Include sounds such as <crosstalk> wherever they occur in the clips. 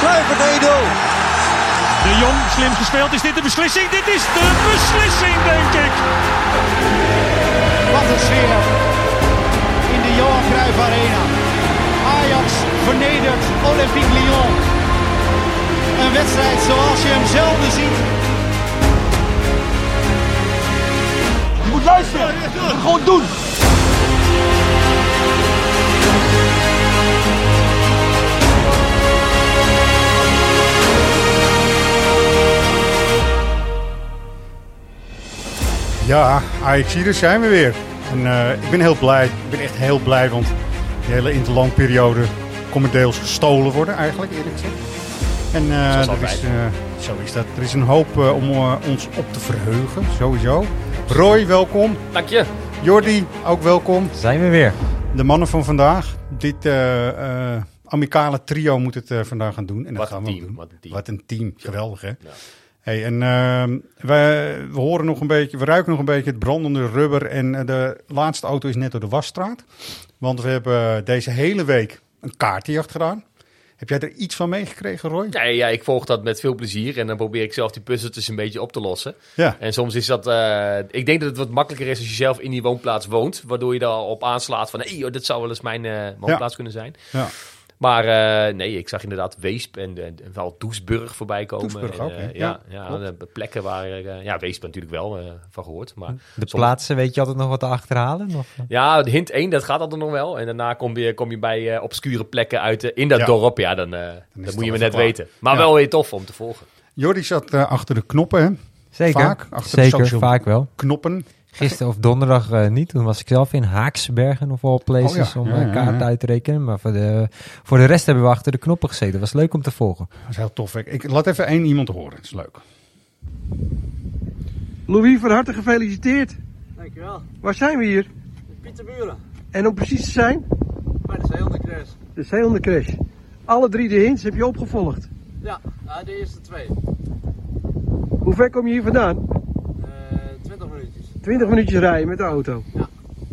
Kluivert, ja! Kluivert 1-0. De Jong, slim gespeeld. Is dit de beslissing? Dit is de beslissing, denk ik. Wat een sfeer in de Johan Cruijff Arena. Ajax vernedert Olympique Lyon. Een wedstrijd zoals je hem zelden ziet. Je moet luisteren. Gewoon doen. Ja, Ajaxides zijn we weer. En eh, ik ben heel blij. Ik ben echt heel blij, want die hele interlandperiode kon me deels gestolen worden eigenlijk, eerlijk gezegd. En er altijd. is, eh, zo is dat. Er is een hoop om ons op te verheugen, sowieso. Roy, welkom. Dank je. Jordi, ook welkom. Zijn we weer. De mannen van vandaag. Dit eh, eh, amicale trio moet het eh, vandaag gaan doen. En dat Wat gaan een we ook team, doen. wat een team. Wat een team. Geweldig, hè? Ja. Hey, en ehm, we, we horen nog een beetje, we ruiken nog een beetje het brandende rubber. En eh, de laatste auto is net door de wasstraat. Want we hebben deze hele week een kaartenjacht gedaan. Heb jij er iets van meegekregen, Roy? Ja, ja, ik volg dat met veel plezier en dan probeer ik zelf die puzzeltjes een beetje op te lossen. Ja. En soms is dat, eh, ik denk dat het wat makkelijker is als je zelf in die woonplaats woont, waardoor je daar op aanslaat van, hey, dit zou wel eens mijn eh, woonplaats kunnen zijn. Ja. Maar eh, nee, ik zag inderdaad Weesp en, en wel Doesburg voorbij komen. Doesburg En, ook, eh, ja, Ja, ja, klopt. de plekken waar, eh, ja, Weesp natuurlijk wel eh, van gehoord. Maar De soms- plaatsen, weet je altijd nog wat te achterhalen? Of? Ja, hint 1, dat gaat altijd nog wel. En daarna kom je, kom je bij obscure plekken uit in dat Ja. dorp. Ja, dan, eh, dat al moet je me net klaar. weten. Maar Ja. wel weer tof om te volgen. Jordi zat achter de knoppen, hè? Zeker. Vaak, achter de Zeker, vaak wel. Knoppen. Gisteren of donderdag eh, niet. Toen was ik zelf in Haaksbergen of all places Oh ja, om ja, eh, kaarten ja. uit te rekenen. Maar voor de, voor de rest hebben we achter de knoppen gezeten. Was leuk om te volgen. Dat is heel tof. Ik, ik laat even één iemand horen. Dat is leuk. Louis, van harte gefeliciteerd. Dankjewel. Waar zijn we hier? Pieter Buren, En om precies te zijn, bij de zeehondencrash. de zeehondencrash. Alle drie de hints heb je opgevolgd. Ja, nou, de eerste twee. Hoe ver kom je hier vandaan? Eh 20 minuutjes. 20 minuutjes rijden met de auto. Ja.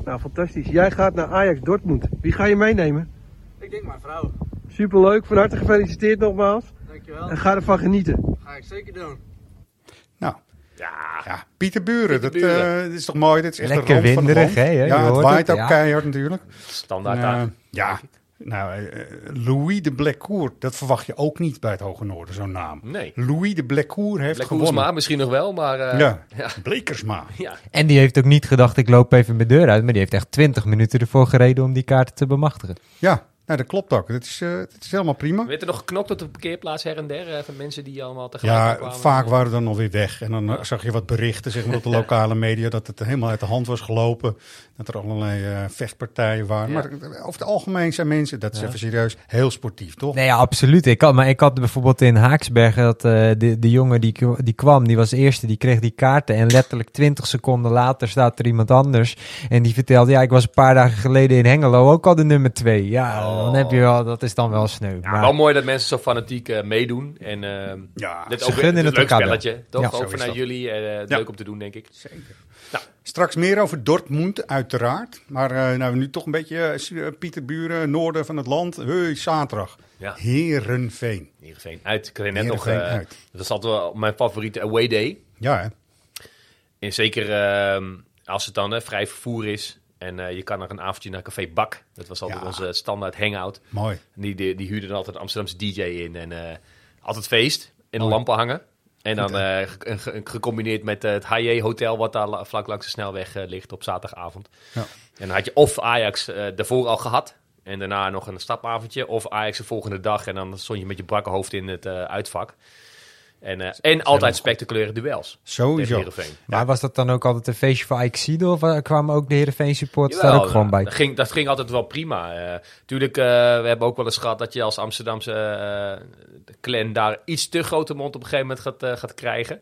Nou, fantastisch. Jij gaat naar Ajax Dortmund. Wie ga je meenemen? Ik denk mijn vrouw. Superleuk, van harte gefeliciteerd nogmaals. Dankjewel. En ga ervan genieten. Ga ik zeker doen. Nou, Ja, ja, Pieter Buren. Dat, Pieter Buren. eh, dat is toch mooi? Dat is echt Lekker de rand van de winderig, hè, je Ja, het waait het, ook ja. keihard natuurlijk. standaard En, daar. eh, ja, nou, eh, Louis de Bleccour, dat verwacht je ook niet bij het Hoge Noorden, zo'n naam. Nee. Louis de Bleccour heeft Black gewonnen. Misschien nog wel, maar... eh, ja, <laughs> ja. Blekersma. ja. En die heeft ook niet gedacht, ik loop even mijn deur uit. Maar die heeft echt 20 minuten ervoor gereden om die kaarten te bemachtigen. Ja, nou, dat klopt ook. Dat is, eh, dat is helemaal prima. Werd er nog geknopt op de parkeerplaats her en der? eh, van mensen die allemaal tegelijk Ja, kwamen? vaak waren we dan alweer weg. En dan eh, zag je wat berichten zeg maar, op de <laughs> lokale media dat het helemaal uit de hand was gelopen. Dat er allerlei eh, vechtpartijen waren. Ja. Maar over het algemeen zijn mensen, dat is even serieus, heel sportief, toch? Nee, ja, absoluut. Ik had, maar ik had bijvoorbeeld in Haaksbergen dat eh, de, de jongen die, die kwam, die was de eerste, die kreeg die kaarten. En letterlijk 20 seconden later staat er iemand anders. En die vertelde, ja, ik was een paar dagen geleden in Hengelo ook al de nummer 2. Ja, dan heb je wel, dat is dan wel sneu. Ja, maar, wel mooi dat mensen zo fanatiek eh, meedoen. En eh Ja, dit ze ook weer een leuk spelletje, toch? Ja, zo ook vanuit jullie. eh, Ja. Leuk om te doen, denk ik. Zeker. Nou. Straks meer over Dortmund, uiteraard. Maar eh, nou, nu toch een beetje Pieterburen, noorden van het land. Hey, zaterdag. Ja. Herenveen. Heerenveen uit. Ik net nog... Eh, uit. dat is altijd wel mijn favoriete away day. Ja, hè? En zeker ehm, als het dan eh, vrij vervoer is. En eh, je kan nog een avondje naar Café Bak. Dat was altijd Ja. onze standaard hangout. mooi. En die, die, die huurde dan altijd een Amsterdamse DJ in. En eh, altijd feest. De Mooi. lampen hangen. En dan eh, ge- ge- gecombineerd met het HJ Hotel, wat daar la- vlak langs de snelweg ligt op zaterdagavond. Ja. En dan had je of Ajax daarvoor al gehad. En daarna nog een stapavondje. Of Ajax de volgende dag. En dan stond je met je brakke hoofd in het uitvak. En, eh, en altijd spectaculaire duels. Sowieso. Maar was dat dan ook altijd een feestje voor Ajaxide? Of eh, kwamen ook de Heerenveen supporters daar ook gewoon bij? Dat ging, dat ging altijd wel prima. Eh tuurlijk, eh, we hebben ook wel eens gehad dat je als Amsterdamse eh, clan daar iets te grote mond op een gegeven moment gaat, gaat krijgen.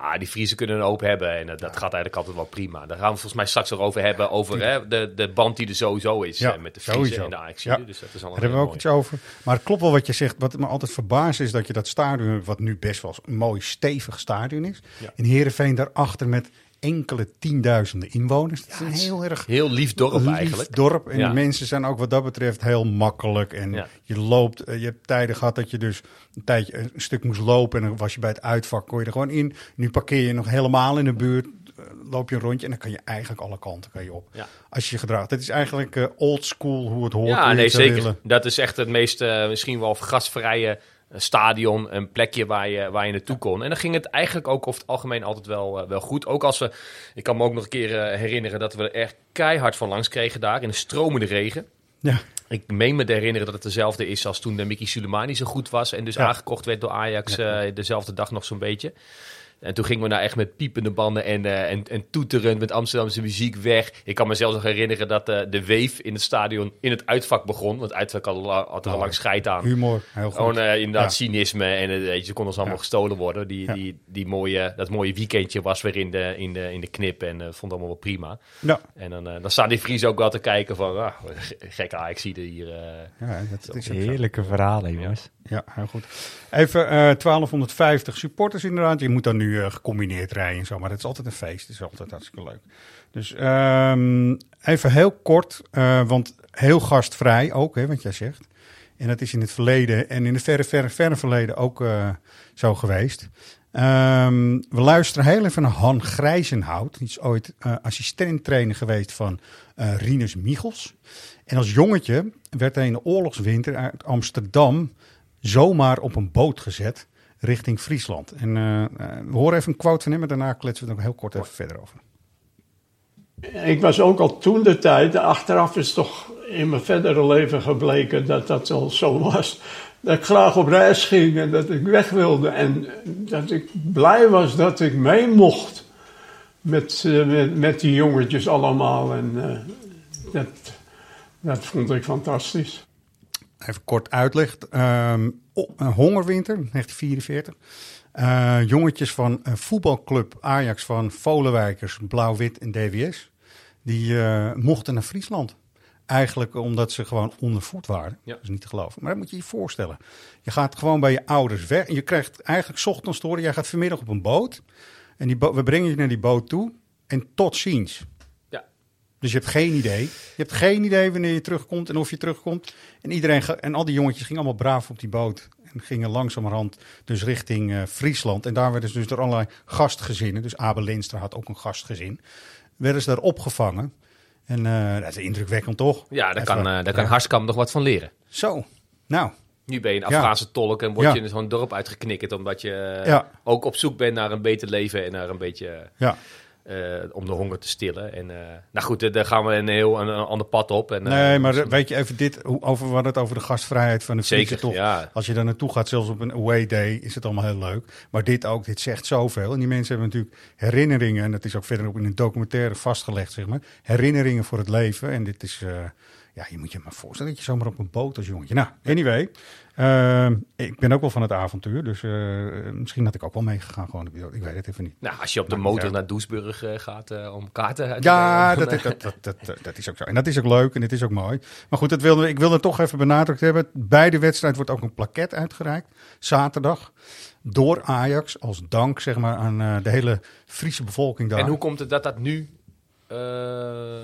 Ah, die Friesen kunnen een hoop hebben en eh, dat gaat eigenlijk altijd wel prima. Daar gaan we volgens mij straks nog over hebben, over hè, de, de band die er sowieso is Ja, eh, met de Friesen en de Ajax. Ja. Dus dat is al Daar hebben we ook iets over. Maar het klopt wel wat je zegt. Wat me altijd verbaast is dat je dat stadion, wat nu best wel een mooi stevig stadion is. En Heerenveen daarachter met enkele tienduizenden inwoners. Het is een heel erg Heel lief dorp lief eigenlijk. dorp. En Ja. de mensen zijn ook wat dat betreft heel makkelijk. En Ja. je loopt, eh, je hebt tijden gehad dat je dus een tijdje een stuk moest lopen. En dan was je bij het uitvak, kon je er gewoon in. Nu parkeer je nog helemaal in de buurt. eh, Loop je een rondje en dan kan je eigenlijk alle kanten kan je op. Ja. Als je je gedraagt. Het is eigenlijk eh, old school hoe het hoort. Ja, nee, zeker. willen. Dat is echt het meest, eh, misschien wel gastvrije eh, stadion. Een plekje waar je, waar je naartoe kon. En dan ging het eigenlijk ook over het algemeen altijd wel, eh, wel goed. Ook als we, ik kan me ook nog een keer eh, herinneren dat we er echt keihard van langs kregen daar. In de stromende regen. Ja. Ik meen me te herinneren dat het dezelfde is als toen de Mickey Soleimani zo goed was. En dus Ja. aangekocht werd door Ajax eh, dezelfde dag nog zo'n beetje. En toen gingen we daar echt met piepende banden en, eh, en, en toeterend met Amsterdamse muziek weg. Ik kan me zelfs nog herinneren dat eh, de weef in het stadion in het uitvak begon. Want het uitvak had, al la- had er al Oh, lang scheid aan. Humor, heel goed. Gewoon eh, inderdaad Ja. cynisme en weet je, ze konden ons allemaal Ja. gestolen worden. Die, Ja. die, die mooie, dat mooie weekendje was weer in de, in de, in de knip en vond allemaal wel prima. Ja, En dan, eh, dan staan die Fries ook wel te kijken van, ah, gekke Ajax zie hier. eh, ja dat, is. Heerlijke verhalen, jongens. Ja, heel goed. Even eh 1250 supporters inderdaad. Je moet dan nu eh, gecombineerd rijden en zo. Maar dat is altijd een feest. Het is altijd hartstikke leuk. Dus ehm, even heel kort. eh, want heel gastvrij ook, hè, wat jij zegt. En dat is in het verleden en in het verre, verre, verre verleden ook eh, zo geweest. Ehm, we luisteren heel even naar Han Grijzenhout. Die is ooit eh assistent-trainer geweest van eh Rinus Michels. En als jongetje werd hij in de oorlogswinter uit Amsterdam zomaar op een boot gezet richting Friesland. En eh, eh, we horen even een quote van hem en daarna kletsen we er nog heel kort even verder over. Ik was ook al toen de tijd, achteraf is toch in mijn verdere leven gebleken dat dat al zo was. Dat ik graag op reis ging en dat ik weg wilde. En dat ik blij was dat ik mee mocht met, eh, met, met die jongetjes allemaal. En dat, dat vond ik fantastisch. Even kort uitleg. Ehm, hongerwinter, 1944. Eh, jongetjes van een voetbalclub Ajax van Volenwijkers, Blauw-Wit en DWS. Die eh, mochten naar Friesland. Eigenlijk omdat ze gewoon ondervoed waren. Ja. Dat is niet te geloven. Maar dat moet je je voorstellen. Je gaat gewoon bij je ouders weg. En je krijgt eigenlijk 's ochtends te horen, jij gaat vanmiddag op een boot. En die bo- we brengen je naar die boot toe. En tot ziens. Dus je hebt geen idee. Je hebt geen idee wanneer je terugkomt en of je terugkomt. En, iedereen en al die jongetjes gingen allemaal braaf op die boot. En gingen langzamerhand dus richting eh, Friesland. En daar werden ze dus door allerlei gastgezinnen. Dus Abel Linstra had ook een gastgezin. Werden ze daar opgevangen. En eh, dat is indrukwekkend toch? ja, daar Even- kan, eh daar kan ja. Harskamp nog wat van leren. Zo, nou, Nu ben je een Ja. Afghaanse tolk en word Ja. je in zo'n dorp uitgeknikkerd omdat je Ja. ook op zoek bent naar een beter leven en naar een beetje ja. Eh, om de honger te stillen. En, eh, nou goed, eh, daar gaan we een heel een, een ander pad op. En, Nee, maar weet je even dit, hoe- over, we hadden het over de gastvrijheid van de Zeker, toch? ja. Als je daar naartoe gaat, zelfs op een away day, is het allemaal heel leuk. Maar dit ook, dit zegt zoveel. En die mensen hebben natuurlijk herinneringen, en dat is ook verder ook in een documentaire vastgelegd, zeg maar. Herinneringen voor het leven. En dit is, ja, je moet je maar voorstellen dat je zomaar op een boot als jongetje. Nou, anyway. ehm, ik ben ook wel van het avontuur, dus eh, misschien had ik ook wel meegegaan gewoon. Ik weet het even niet. Nou, als je op de motor naar Doesburg eh, gaat eh, om kaarten uit te Ja, dat, dan, dat, dat, dat, is ook zo. En dat is ook leuk en dit is ook mooi. Maar goed, dat wilde, ik wilde toch even benadrukt hebben. Bij de wedstrijd wordt ook een plaket uitgereikt. Zaterdag. Door Ajax. Als dank zeg maar, aan de hele Friese bevolking daar. En hoe komt het dat dat nu,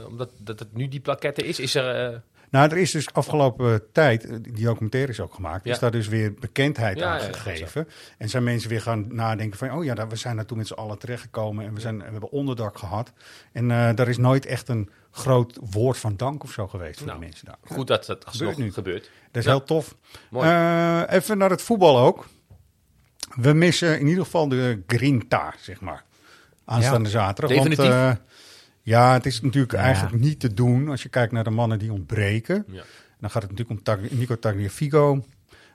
omdat dat het nu die plaketten is? Is er... eh, Nou, er is dus afgelopen tijd, eh, die documentaire is ook gemaakt, Ja. is daar dus weer bekendheid Ja, aan ja, gegeven. en zijn mensen weer gaan nadenken van, oh ja, we zijn daar toen met z'n allen terechtgekomen en we, zijn, we hebben onderdak gehad. En eh daar is nooit echt een groot woord van dank of zo geweest voor Nou, de mensen daar. goed dat het Gebeurt nu. gebeurt. Dat is heel tof. Mooi. Eh, even naar het voetbal ook. We missen in ieder geval de Grinta, zeg maar. Aanstaande zaterdag. Definitief. Want, eh, ja, het is natuurlijk Ja. eigenlijk niet te doen als je kijkt naar de mannen die ontbreken. Ja. Dan gaat het natuurlijk om Tag- Nico Tagliafico.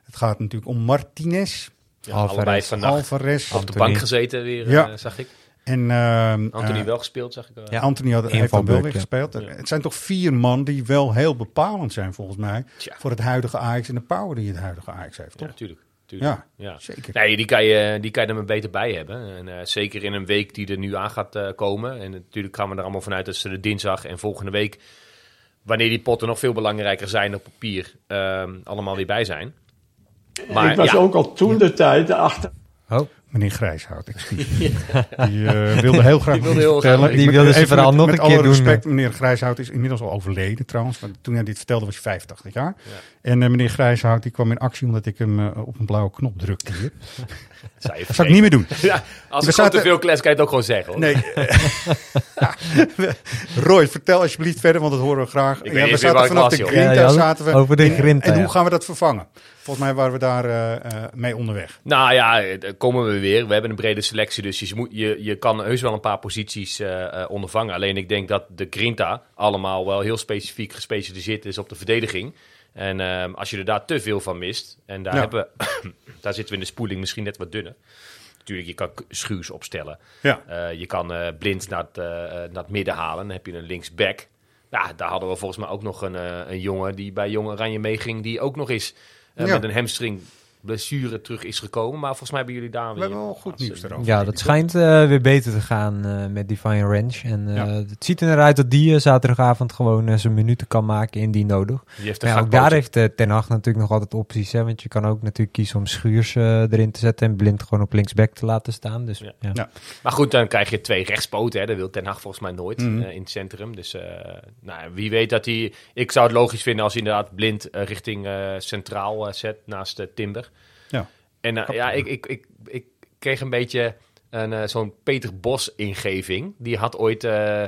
Het gaat natuurlijk om Martinez, Ja, Alvarez. allebei vannacht Alvarez. op de bank gezeten weer, Ja. eh, zag ik. En ehm, Anthony eh, wel gespeeld, zag ik. Ja. Anthony had, heeft dan wel weer gespeeld. Ja. Het zijn toch vier man die wel heel bepalend zijn volgens mij. Tja. Voor het huidige Ajax en de power die het huidige Ajax heeft, Ja, toch? tuurlijk. Tuurlijk. Ja, Ja. zeker. Nee, die kan, je, die kan je er maar beter bij hebben. En eh, zeker in een week die er nu aan gaat eh, komen. En natuurlijk gaan we er allemaal vanuit dat ze de dinsdag en volgende week, wanneer die potten nog veel belangrijker zijn op papier, ehm, allemaal weer bij zijn. Maar ik was ja, ook al toen de tijd, achter, Oh, Meneer Grijshout, excuus. <laughs> Die eh, wilde heel graag Die wilde heel vertellen. graag- Ik die wilde vooral met- nog met een alle keer doen. respect, meneer Grijshout is inmiddels al overleden trouwens. Want toen hij dit vertelde was hij 85 jaar. En eh, meneer Grijshout die kwam in actie omdat ik hem eh, op een blauwe knop drukte hier. <laughs> Zou Dat zou ik niet meer doen. <laughs> Ja, als We er gewoon te zaten- veel klets kan je het ook gewoon zeggen. Hoor. Nee. Roy, vertel alsjeblieft verder, want dat horen we graag. Ja, we zaten ik vanaf de. Grinta Ja, ja, zaten we. over de En- Grinta, En, ja. hoe gaan we dat vervangen? Volgens mij waren we daar eh, eh, mee onderweg. Nou ja, eh, komen we weer. We hebben een brede selectie, dus je, moet, je, je kan heus wel een paar posities ondervangen. Alleen ik denk dat de Grinta allemaal wel heel specifiek gespecialiseerd is op de verdediging. En ehm, als je er daar te veel van mist, en daar, Ja. hebben, <clears throat> daar zitten we in de spoeling misschien net wat dunner. Natuurlijk, je kan schuurs opstellen. Ja. Je kan blind naar het, naar het midden halen. Dan heb je een linksback. Ja, daar hadden we volgens mij ook nog een, een jongen die bij Jong Oranje meeging. Die ook nog eens Ja. met een hamstring blessure terug is gekomen. Maar volgens mij hebben jullie daar We weer... hebben wel goed nieuws erover. Ja, dat schijnt eh, weer beter te gaan eh, met Divine Range. En eh, Ja. het ziet er naar uit dat die zaterdagavond gewoon zijn minuten kan maken indien nodig. Die heeft Maar ja, ook daar heeft Ten Hag natuurlijk nog altijd opties. Hè? Want je kan ook natuurlijk kiezen om Schuurs eh, erin te zetten en Blind gewoon op linksback te laten staan. Dus Ja. ja. Ja. Maar goed, dan krijg je twee rechtspoten. Hè. Dat wil Ten Hag volgens mij nooit Mhm. in het centrum. Dus eh, nou, ja, wie weet dat hij... Ik zou het logisch vinden als hij inderdaad blind richting eh, centraal zet naast Timber. En eh, ja, ik, ik, ik, ik kreeg een beetje een, eh, zo'n Peter Bos ingeving. Die had ooit... eh,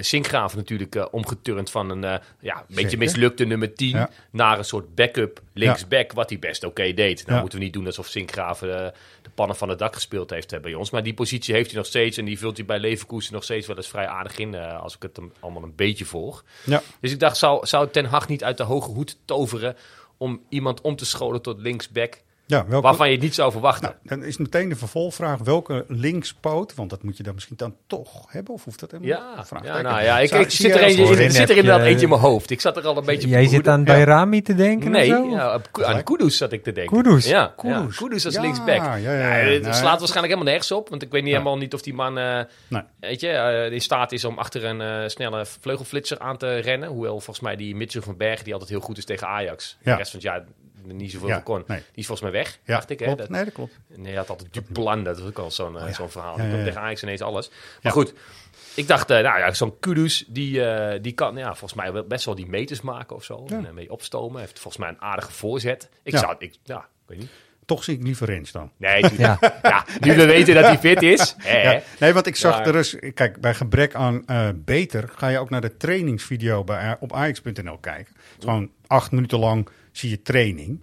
Sinkgraaf natuurlijk omgeturnd van een ja, een beetje Zeker. mislukte nummer 10 Ja. naar een soort backup linksback, wat hij best oké deed. Nou Ja. moeten we niet doen alsof Sinkgraaf eh, de pannen van het dak gespeeld heeft bij ons. Maar die positie heeft hij nog steeds en die vult hij bij Leverkusen nog steeds wel eens vrij aardig in, als ik het hem allemaal een beetje volg. Ja. Dus ik dacht, zou, zou Ten Hag niet uit de hoge hoed toveren om iemand om te scholen tot linksback, Ja, welke, waarvan je het niet zou verwachten? nou, dan is meteen de vervolgvraag. Welke linkspoot, want dat moet je dan misschien dan toch hebben? Of hoeft dat helemaal? ja, Vraag. ja, nou ja, ik, Zou- ik zie zit, er in, zit er inderdaad je- eentje in mijn hoofd. Ik zat er al een beetje op Jij zit aan Bayrami te denken Nee, of zo? ja, aan Kudus zat ik te denken. Kudus? Ja, Kudus. ja, Kudus als Ja, linksback. ja, ja, ja. het Nou, slaat waarschijnlijk helemaal nergens op. Want ik weet niet helemaal niet of die man eh, Nee. weet je, eh, in staat is om achter een eh, snelle vleugelflitser aan te rennen. Hoewel volgens mij die Mitchell van Berg, die altijd heel goed is tegen Ajax. Ja. De rest van het jaar er niet zoveel Ja, kon. nee. Die is volgens mij weg, Ja, dacht ik. Hè? Dat, Nee, dat klopt. Nee, hij had altijd Duplan, dat was ook al zo'n eh, zo'n verhaal. Ja, ja, tegen Ajax ineens alles. Maar goed, ik dacht, eh, nou ja, zo'n Kudus, die, eh, die kan ja, volgens mij wel best wel die meters maken of zo. En eh, mee opstomen. Heeft volgens mij een aardige voorzet. Ik Ja. zou, ik, ja, ik weet niet. Toch zie ik liever Rens dan. Nee. <laughs> Ja. ja. nu we weten dat hij fit is. <laughs> Ja, nee, want ik zag Maar- er eens... Kijk, bij gebrek aan eh, beter ga je ook naar de trainingsvideo bij, op ajax.nl kijken. Het is gewoon acht minuten lang zie je training.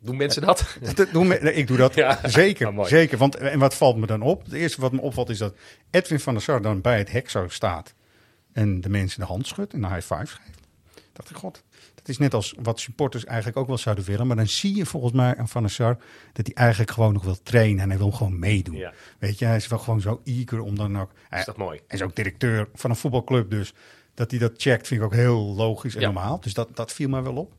Doen mensen dat? <laughs> Dat doen me- nee, ik doe dat Ja. zeker, Ah, zeker. Want, en wat valt me dan op? Het eerste wat me opvalt is dat Edwin van der Sar dan bij het hek zo staat. En de mensen de hand schudt en een high five geeft. dacht ik, god, dat is net als wat supporters eigenlijk ook wel zouden willen. Maar dan zie je volgens mij aan Van der Sar dat hij eigenlijk gewoon nog wil trainen. En hij wil gewoon meedoen. Ja. Weet je, hij is wel gewoon zo eager om dan ook... Hij, Is dat mooi? hij is ook directeur van een voetbalclub, dus dat hij dat checkt vind ik ook heel logisch en Ja. normaal. Dus dat, dat viel mij wel op.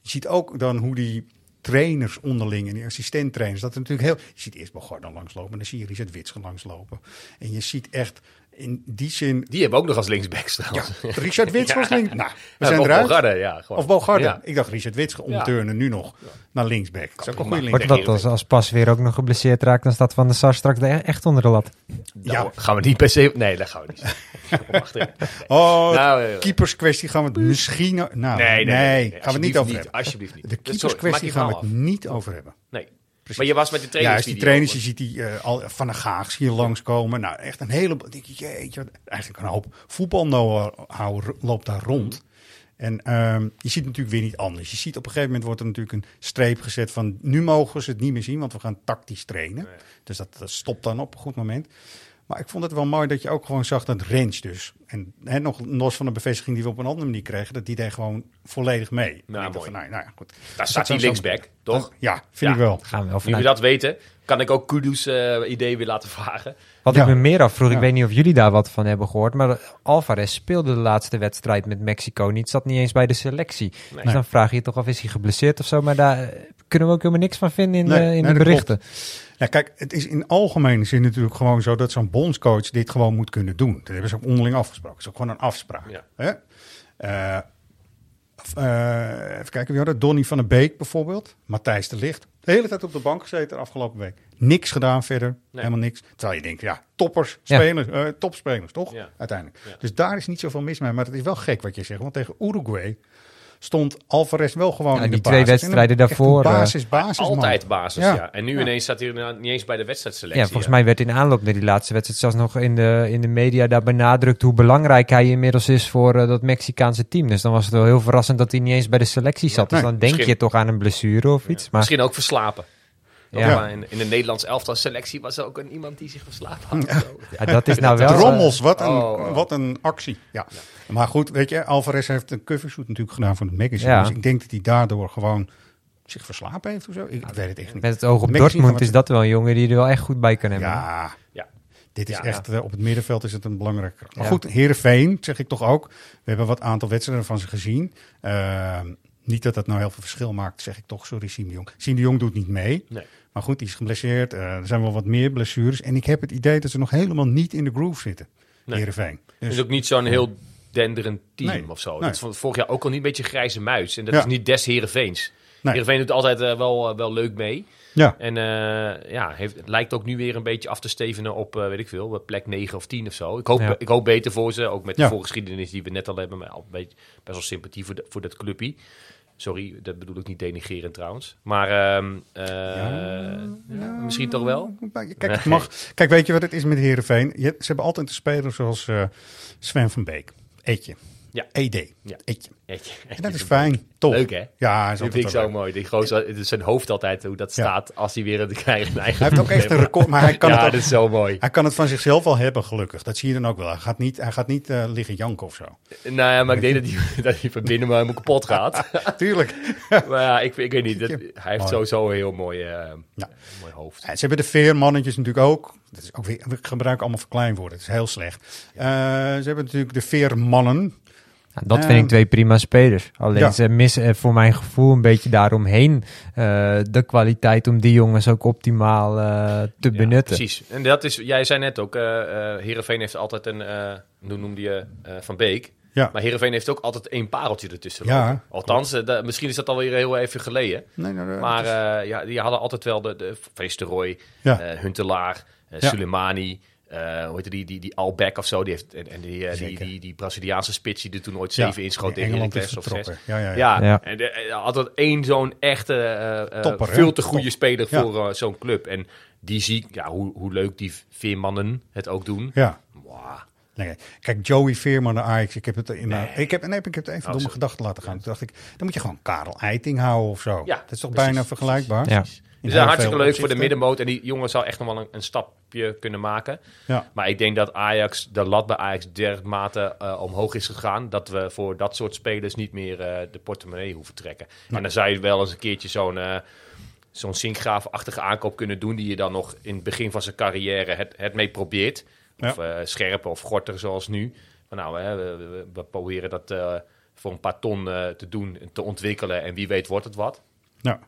Je ziet ook dan hoe die trainers onderling en die assistenttrainers, dat er natuurlijk heel... Je ziet eerst Bogardan langslopen, dan zie je Richard Witsche langslopen. En je ziet echt in die zin... Die hebben ook nog als linksbacks Ja, trouwens. Richard <laughs> Witsche was Ja. links... Nou, we Ja, zijn of eruit. Bogarde, ja, gewoon. Of Bogarde. Ja. Ik dacht Richard Ja. omturnen nu nog naar linksback. Dat is ook een goede. Wordt linksback. dat als, als Pas weer ook nog geblesseerd raakt, dan staat Van der Sar straks echt onder de lat. Nou, Ja. gaan we niet per se... Nee, dat gaan we niet. <laughs> Oh, Nou, eh, keeperskwestie gaan we het misschien... Nou, nee, Nee, nee, nee, nee, gaan we het niet over niet, hebben. alsjeblieft niet. De keeperskwestie gaan we het niet over hebben. Nee. Maar je was met de Ja, trainers als die trainers, je ziet die eh, al van de Gaag je langskomen. Nou, echt een hele... denk je, jeetje, eigenlijk een hoop voetbalno loopt daar rond. En ehm, je ziet natuurlijk weer niet anders. Je ziet op een gegeven moment wordt er natuurlijk een streep gezet van... nu mogen ze het niet meer zien, want we gaan tactisch trainen. Dus dat, dat stopt dan op een goed moment. Maar ik vond het wel mooi dat je ook gewoon zag dat Rens dus... en hè, nog los van de bevestiging die we op een andere manier kregen... dat die deed gewoon volledig mee. Ik dacht mooi. van, nou, nou ja, goed. Daar staat hij linksback, toch? Ja, vind Ja. ik wel. Gaan we wel Nu we dat weten, kan ik ook Kudus eh, idee weer laten vragen. Wat Ja. ik me meer afvroeg, Ja. ik weet niet of jullie daar wat van hebben gehoord, maar Alvarez speelde de laatste wedstrijd met Mexico niet, zat niet eens bij de selectie. Dus dan vraag je je toch af, is hij geblesseerd of zo? Maar daar eh, kunnen we ook helemaal niks van vinden in, Nee, de, in nee, de dat berichten. Ja, kijk, het is in algemene zin natuurlijk gewoon zo dat zo'n bondscoach dit gewoon moet kunnen doen. Dat hebben ze ook onderling afgesproken. Het is ook gewoon een afspraak. Ja. Hè? Eh, eh, even kijken, wie hadden? Donny van der Beek bijvoorbeeld. Matthijs de Licht. De hele tijd op de bank gezeten de afgelopen week. Niks gedaan verder. Helemaal niks. Terwijl je denkt, ja, toppers, Ja. spelers, eh, topspelers, toch? Ja. Uiteindelijk. Ja. Dus daar is niet zoveel mis mee. Maar het is wel gek wat je zegt. Want tegen Uruguay stond Alvarez wel gewoon Ja, in de die twee basis. Wedstrijden daarvoor, eh, Basis, basis, man. Altijd basis, Ja. ja. En nu Ja. ineens staat hij niet eens bij de wedstrijdselectie. Ja, volgens ja. mij werd in aanloop naar die laatste wedstrijd zelfs nog in de, in de media daar benadrukt hoe belangrijk hij inmiddels is voor eh, dat Mexicaanse team. Dus dan was het wel heel verrassend dat hij niet eens bij de selectie zat. dus nee, dan denk misschien- je toch aan een blessure of iets. Maar Misschien ook verslapen. Ja. Ja. In, in de Nederlands elftal selectie was er ook een, iemand die zich verslapen had. ja, dat is nou <laughs> wel... eh, Drommels, wat een, Oh, wat een actie. Ja. Maar goed, weet je, Alvarez heeft een covershoot natuurlijk gedaan voor het magazine. Ja. Dus ik denk dat hij daardoor gewoon zich verslapen heeft of zo. Ik weet het echt niet. met het oog op Dortmund van is dat wel een jongen die er wel echt goed bij kan hebben. Ja, Ja. dit is Ja. echt, eh, op het middenveld is het een belangrijke kracht. Maar Ja. goed, Heerenveen, zeg ik toch ook. We hebben wat aantal wedstrijden van ze gezien. Ehm, niet dat dat nou heel veel verschil maakt, zeg ik toch. Sorry, Siem de Jong. Siem de Jong doet niet mee. Nee. Maar goed, die is geblesseerd. Eh, er zijn wel wat meer blessures. En ik heb het idee dat ze nog helemaal niet in de groove zitten. Nee. Heerenveen. Dus, is ook niet zo'n heel denderend team Nee. of zo. Nee. Dat is van vorig jaar ook al niet een beetje grijze muis. En dat Ja. is niet des Heerenveens. Nee. Heerenveen doet altijd eh, wel, eh, wel leuk mee. ja. En eh, ja, heeft, het lijkt ook nu weer een beetje af te stevenen op, eh, weet ik veel, plek 9 of 10 of zo. Ik hoop, Ja. ik hoop beter voor ze, ook met de Ja. voorgeschiedenis die we net al hebben. Maar al een beetje, best wel sympathie voor, de- voor dat clubje. Sorry, dat bedoel ik niet denigerend trouwens. Maar ehm, eh, ja, misschien toch wel? Kijk, mag. Kijk, weet je wat het is met Heerenveen? Je, ze hebben altijd een speler zoals eh, Sven van Beek. Etje. Ja. ED. Ja. Etje. En dat is fijn. Toch? Leuk hè? Ja, Dat vind ik zo leuk. mooi. Die gozer, het is zijn hoofd altijd hoe dat Ja. staat als hij weer een krijgt. Hij heeft ook echt een record, maar hij kan, ja, het ook- dat is zo mooi. hij kan het van zichzelf al hebben, gelukkig. Dat zie je dan ook wel. Hij gaat niet, hij gaat niet eh, liggen janken of zo. Nou ja, maar ik denk dat hij, <laughs> dat hij van binnen maar helemaal kapot gaat. <laughs> Tuurlijk. maar ja, ik, ik weet niet. Dat, hij heeft sowieso een heel mooi, eh, Ja. mooi hoofd. Ze hebben de veermannetjes natuurlijk ook. Dat is ook weer, we gebruiken allemaal verkleinwoorden. Dat is heel slecht. Eh, ze hebben natuurlijk de veermannen. Ja, dat vind Ehm, ik twee prima spelers. Alleen ja. ze missen voor mijn gevoel een beetje daaromheen eh, de kwaliteit om die jongens ook optimaal eh, te Ja, benutten. precies. En dat is, jij zei net ook, eh eh Heerenveen heeft altijd een, eh hoe noemde je, eh, Van Beek. Ja. Maar Heerenveen heeft ook altijd één pareltje ertussen. Ja, lopen. Althans, misschien is dat alweer heel even geleden. Nee, nou, eh, Maar is- eh, ja, die hadden altijd wel de, de Feesterooy, Ja. eh, Huntelaar, eh Eh hoe heet die, die, die Albeck of zo. Die heeft, en en die, eh, die, die, die Braziliaanse spits die er toen ooit ja, zeven inschoot in tegen Engeland of zes. Ja, ja, ja. Ja, Ja. en de, eh, altijd één zo'n echte, eh, eh, Topper, veel te goede Top. speler Ja. voor zo'n club. En die zie ik, ja, hoe, hoe leuk die veermannen het ook doen. Ja. Nee, kijk, Joey Veerman naar Ajax. Ik heb het in mijn, Nee. ik heb, nee, ik heb het even Oh, door mijn gedachten laten gaan. Toen dacht ik, dan moet je gewoon Karel Eiting houden of zo. Ja, dat is toch precies, bijna vergelijkbaar? Ja. Dus dat is hartstikke leuk voor de middenmoot. En die jongen zou echt nog wel een, een stapje kunnen maken. Ja. Maar ik denk dat Ajax, de lat bij Ajax dermate eh omhoog is gegaan. Dat we voor dat soort spelers niet meer eh, de portemonnee hoeven trekken. En dan zou je wel eens een keertje zo'n eh zo'n zinkgraafachtige aankoop kunnen doen. Die je dan nog in het begin van zijn carrière het, het mee probeert. Of scherpen of gorter zoals nu. Maar nou, hè, we, we- we proberen dat voor een paar ton te doen, te ontwikkelen. En wie weet wordt het wat. Ja.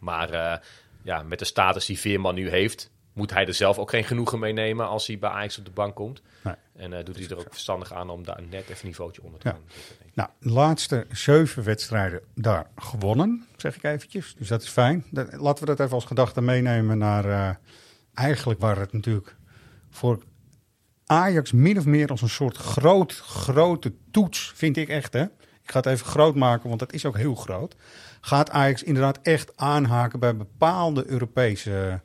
Maar ja, met de status die Veerman nu heeft, moet hij er zelf ook geen genoegen mee nemen als hij bij Ajax op de bank komt. Nee. En eh, doet hij er ook verstandig aan om daar net even een niveautje onder te Ja. gaan. zitten, ik. Nou, de laatste zeven wedstrijden daar gewonnen, zeg ik eventjes. Dus dat is fijn. Dat- laten we dat even als gedachte meenemen naar eh, eigenlijk waar het natuurlijk voor Ajax min of meer als een soort groot, grote toets, vind ik echt hè. Ik ga het even groot maken, want dat is ook heel groot. Gaat Ajax inderdaad echt aanhaken bij bepaalde Europese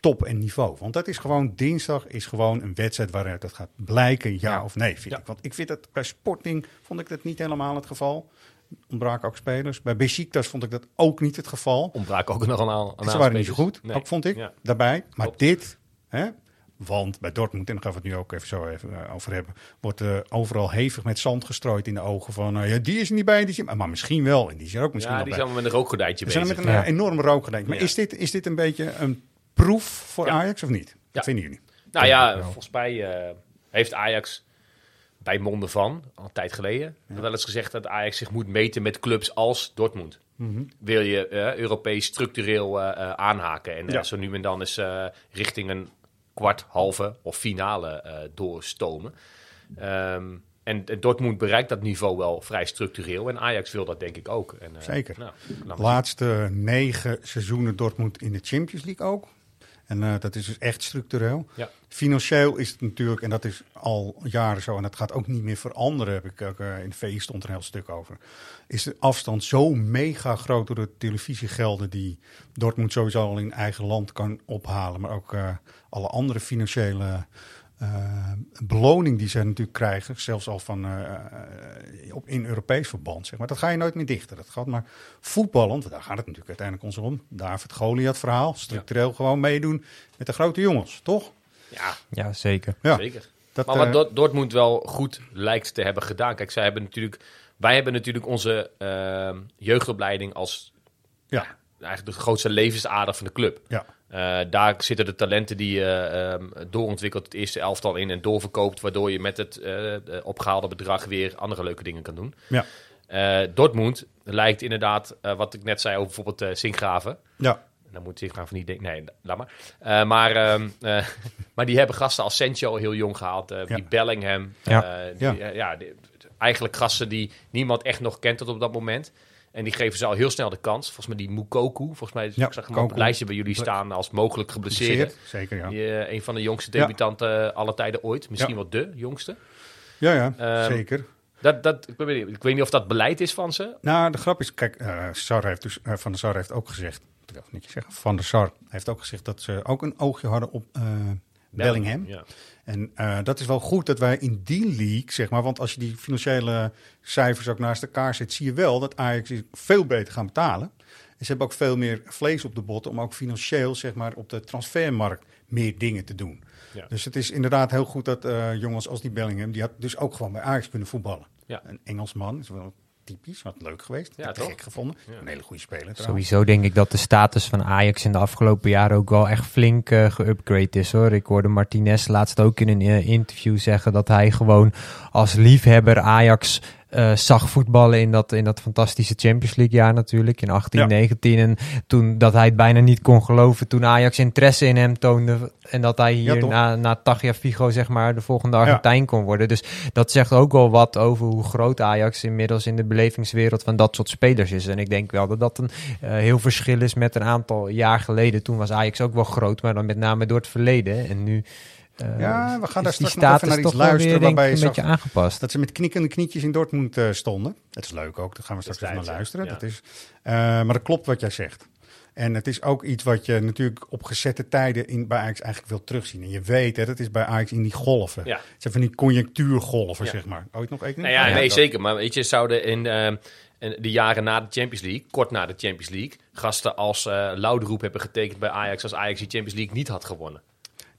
top en niveau. Want dat is gewoon, dinsdag is gewoon een wedstrijd waaruit dat gaat blijken, ja, Ja. of nee, vind Ja. ik. Want ik vind dat bij Sporting vond ik dat niet helemaal het geval. Ontbraken ook spelers. Bij Besiktas vond ik dat ook niet het geval. Ontbraken ook nog een aan. En ze waren niet zo goed, Nee. ook vond ik, Ja. daarbij. Maar dit, hè, want bij Dortmund, en daar gaan we het nu ook even zo even eh, over hebben, wordt eh, overal hevig met zand gestrooid in de ogen van, eh, ja, die is er niet bij, die is er- maar, misschien wel. En die is er ook misschien Ja, wel die bij. zijn met een rookgordijntje We zijn bezig. met een Ja. enorme. Maar Ja. is, dit, is dit een beetje een proef voor Ja. Ajax of niet? Ja. Wat vinden jullie? Nou ja, volgens mij eh, heeft Ajax bij monden van, al een tijd geleden, wel eens gezegd dat Ajax zich moet meten met clubs als Dortmund. Mhm. Wil je Europees structureel eh, eh, aanhaken en Ja. zo nu en dan eens eh, richting een kwart, halve of finale eh, doorstomen. Ehm, en, Dortmund bereikt dat niveau wel vrij structureel. En Ajax wil dat denk ik ook. En, eh, Zeker. Nou, Laatste negen seizoenen Dortmund in de Champions League ook. En eh, dat is dus echt structureel. Ja. Financieel is het natuurlijk, en dat is al jaren zo, en dat gaat ook niet meer veranderen, heb ik ook, eh, in de VI stond er een heel stuk over. Is de afstand zo mega groot door de televisiegelden die Dortmund sowieso al in eigen land kan ophalen, maar ook eh, alle andere financiële beloning die ze natuurlijk krijgen, zelfs al van, eh, eh, op, in Europees verband. Zeg maar. Dat ga je nooit meer dichten. Dat gaat maar voetballend, want daar gaat het natuurlijk uiteindelijk ons om. David Goliath verhaal, structureel gewoon meedoen met de grote jongens, toch? Ja, Ja, zeker. Ja, zeker. dat, Maar wat eh, Dort- Dortmund wel goed lijkt te hebben gedaan. Kijk, zij hebben natuurlijk, wij hebben natuurlijk onze ehm, jeugdopleiding als ja, eigenlijk de grootste levensader van de club. ja, Eh, daar zitten de talenten die je ehm, doorontwikkelt het eerste elftal in en doorverkoopt, waardoor je met het eh, eh, opgehaalde bedrag weer andere leuke dingen kan doen. ja, Eh, Dortmund lijkt inderdaad, eh, wat ik net zei over bijvoorbeeld eh Sinkgraven. ja, Dan moet Sinkgraven niet denken, nee, laat maar. Eh, maar, ehm, eh, <laughs> maar die hebben gasten als Sancho heel jong gehaald, eh, Ja. die Bellingham. Ja. eh, die, Ja. eh, ja, die- eigenlijk gasten die niemand echt nog kent tot op dat moment. En die geven ze al heel snel de kans. Volgens mij die Mukoku, volgens mij Ja, ik zag hem op het Koku. lijstje bij jullie staan als mogelijk geblesseerd. zeker ja. Die, eh, een van de jongste Ja. debutanten alle tijden ooit. Misschien wel de jongste. Ja, ja, Ehm, zeker. Dat, dat, ik, weet, ik weet niet of dat beleid is van ze. Nou, de grap is, kijk, eh, Sar heeft dus, eh, Van der Sar heeft ook gezegd, ik netjes zeggen, Van der Sar heeft ook gezegd dat ze ook een oogje hadden op eh, Bellingham. Ja. En eh, dat is wel goed dat wij in die league, zeg maar, want als je die financiële cijfers ook naast elkaar zet, zie je wel dat Ajax veel beter gaan betalen. En ze hebben ook veel meer vlees op de botten om ook financieel, zeg maar, op de transfermarkt meer dingen te doen. Ja. Dus het is inderdaad heel goed dat eh, jongens als die Bellingham, die had dus ook gewoon bij Ajax kunnen voetballen. Ja. Een Engelsman is wel typisch, wat leuk geweest. Ja, toch? gek gevonden. Een hele goede speler trouwens. Sowieso denk ik dat de status van Ajax in de afgelopen jaren ook wel echt flink eh geupgrade is hoor. Ik hoorde Martinez laatst ook in een eh, interview zeggen dat hij gewoon als liefhebber Ajax eh, zag voetballen in dat, in dat fantastische Champions League jaar natuurlijk, in 18, Ja. 19. En toen dat hij het bijna niet kon geloven toen Ajax interesse in hem toonde. En dat hij hier na, na Tagliafico zeg maar de volgende Argentijn kon worden. Dus dat zegt ook wel wat over hoe groot Ajax inmiddels in de belevingswereld van dat soort spelers is. En ik denk wel dat dat een eh, heel verschil is met een aantal jaar geleden. Toen was Ajax ook wel groot, maar dan met name door het verleden. En nu eh, Ja, we gaan daar straks nog even naar iets luisteren weer, waarbij een beetje aangepast. Dat ze met knikkende knietjes in Dortmund eh, stonden. Dat is leuk ook, daar gaan we straks even naar luisteren. Ja. Dat is, eh, maar dat klopt wat jij zegt. En het is ook iets wat je natuurlijk op gezette tijden in, bij Ajax eigenlijk wil terugzien. En je weet, hè, dat is bij Ajax in die golven. Ja. Het zijn van die conjunctuurgolven, Ja. zeg maar. Ooit nog één? Nou ja, nee, dat- zeker. Maar weet je, zouden in, eh, in de jaren na de Champions League, kort na de Champions League, gasten als eh Louderoep hebben getekend bij Ajax als Ajax die Champions League niet had gewonnen.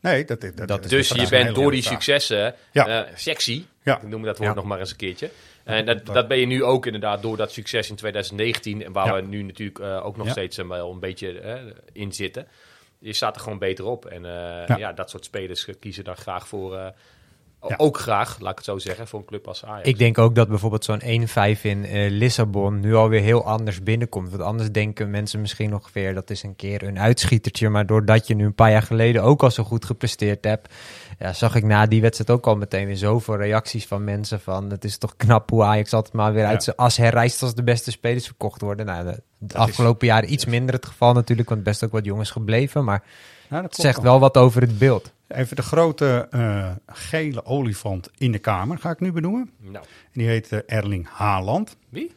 Nee, dat, dat, dat, is- dus je bent door die vraag. successen Ja. eh, sexy. Ja. Ik noem dat woord Ja. nog maar eens een keertje. En dat, dat ben je nu ook inderdaad door dat succes in 2019, en waar Ja. we nu natuurlijk eh, ook nog Ja. steeds eh, wel een beetje eh, in zitten. Je staat er gewoon beter op. En eh, ja. dat soort spelers kiezen daar graag voor. Ja. Ook graag, laat ik het zo zeggen, voor een club als Ajax. Ik denk ook dat bijvoorbeeld zo'n 1-5 in eh, Lissabon nu alweer heel anders binnenkomt. Want anders denken mensen misschien nog weer dat is een keer een uitschietertje. Maar doordat je nu een paar jaar geleden ook al zo goed gepresteerd hebt, ja, zag ik na die wedstrijd ook al meteen weer zoveel reacties van mensen van het is toch knap hoe Ajax altijd maar weer uit zijn as herrijst als de beste spelers verkocht worden. Nou, de, afgelopen jaren iets minder het geval natuurlijk, want best ook wat jongens gebleven. Maar Nou, dat het zegt wel wat over het beeld. Even de grote eh, gele olifant in de kamer ga ik nu benoemen. Nou, En die heet eh, Erling Haaland. wie?